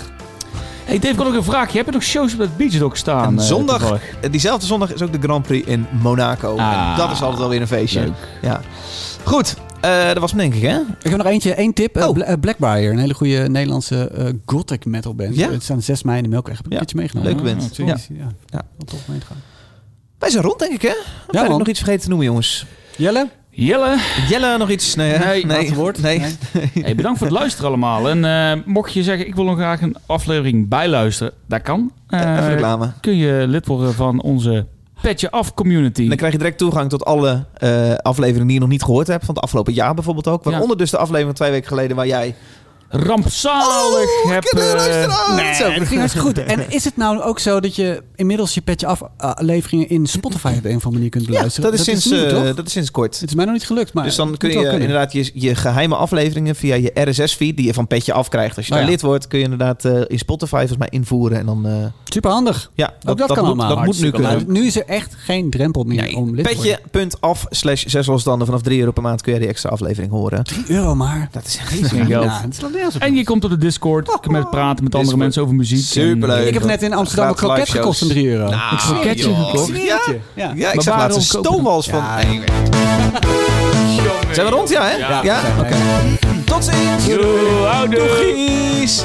Hey Dave, ik had nog een vraagje. Heb je nog shows op het Beach Dog staan? En eh, zondag, diezelfde zondag is ook de Grand Prix in Monaco. Ah, en dat is altijd wel weer een feestje. leuk. Ja. Goed, eh, dat was hem denk ik, hè? Ik heb nog eentje, één tip. Eh, Oh. Bla- Blackbriar, een hele goede Nederlandse eh, gothic metal band. Ja? Het staan 6 mei in de Melkweg. Heb ik Ja, een meegenomen. leuke band. Ah, serieus, ja. Ja. Wel tof mee te gaan. Wij zijn rond, denk ik, hè? Of ben ik man. nog iets vergeten te noemen, jongens? Jelle? Jelle, Jelle, nog iets? Nee? Nee, woord? Nee. Nee. hey, bedankt voor het luisteren allemaal. En eh, mocht je zeggen, ik wil nog graag een aflevering bijluisteren, dat kan. Even reclame. kun je lid worden van onze Petje Af community. Dan krijg je direct toegang tot alle eh, afleveringen die je nog niet gehoord hebt. Van het afgelopen jaar bijvoorbeeld ook. Waaronder dus de aflevering van twee weken geleden waar jij... Rampzalig Oh, heb... aan. Nee, dat ging hartstikke goed. En is het nou ook zo dat je inmiddels je petje eh, afleveringen in Spotify op een of andere manier kunt Ja, beluisteren? dat is, sinds, nieuw, eh, toch? dat is sinds kort. Het is mij nog niet gelukt, maar dus dan het kun je inderdaad je, je geheime afleveringen via je RSS-feed... die je van Petje afkrijgt. Als je daar ja. lid wordt, kun je inderdaad in Spotify volgens mij invoeren. En dan... eh, Super handig. ja, Ook dat, kan moet, allemaal. dat moet nu kunnen. Nu is er echt geen drempel meer Nee, om lid te worden. Petje.af slash zes losstanden. Vanaf 3 euro per maand kun je die extra aflevering horen. 3 euro maar. Dat is Geen geld. Ja. En je komt op de Discord met praten met andere Discord. mensen over muziek. Superleuk. En- ik heb net in Amsterdam een kroket gekost van shows. 3 euro. Nou, ik zweer het je. joh. Ik zweer het je. Ja. Ja, ik zag laatst een stoomwals van... Zijn we rond, ja hè? Ja. Ja, Tot ziens! Doegies!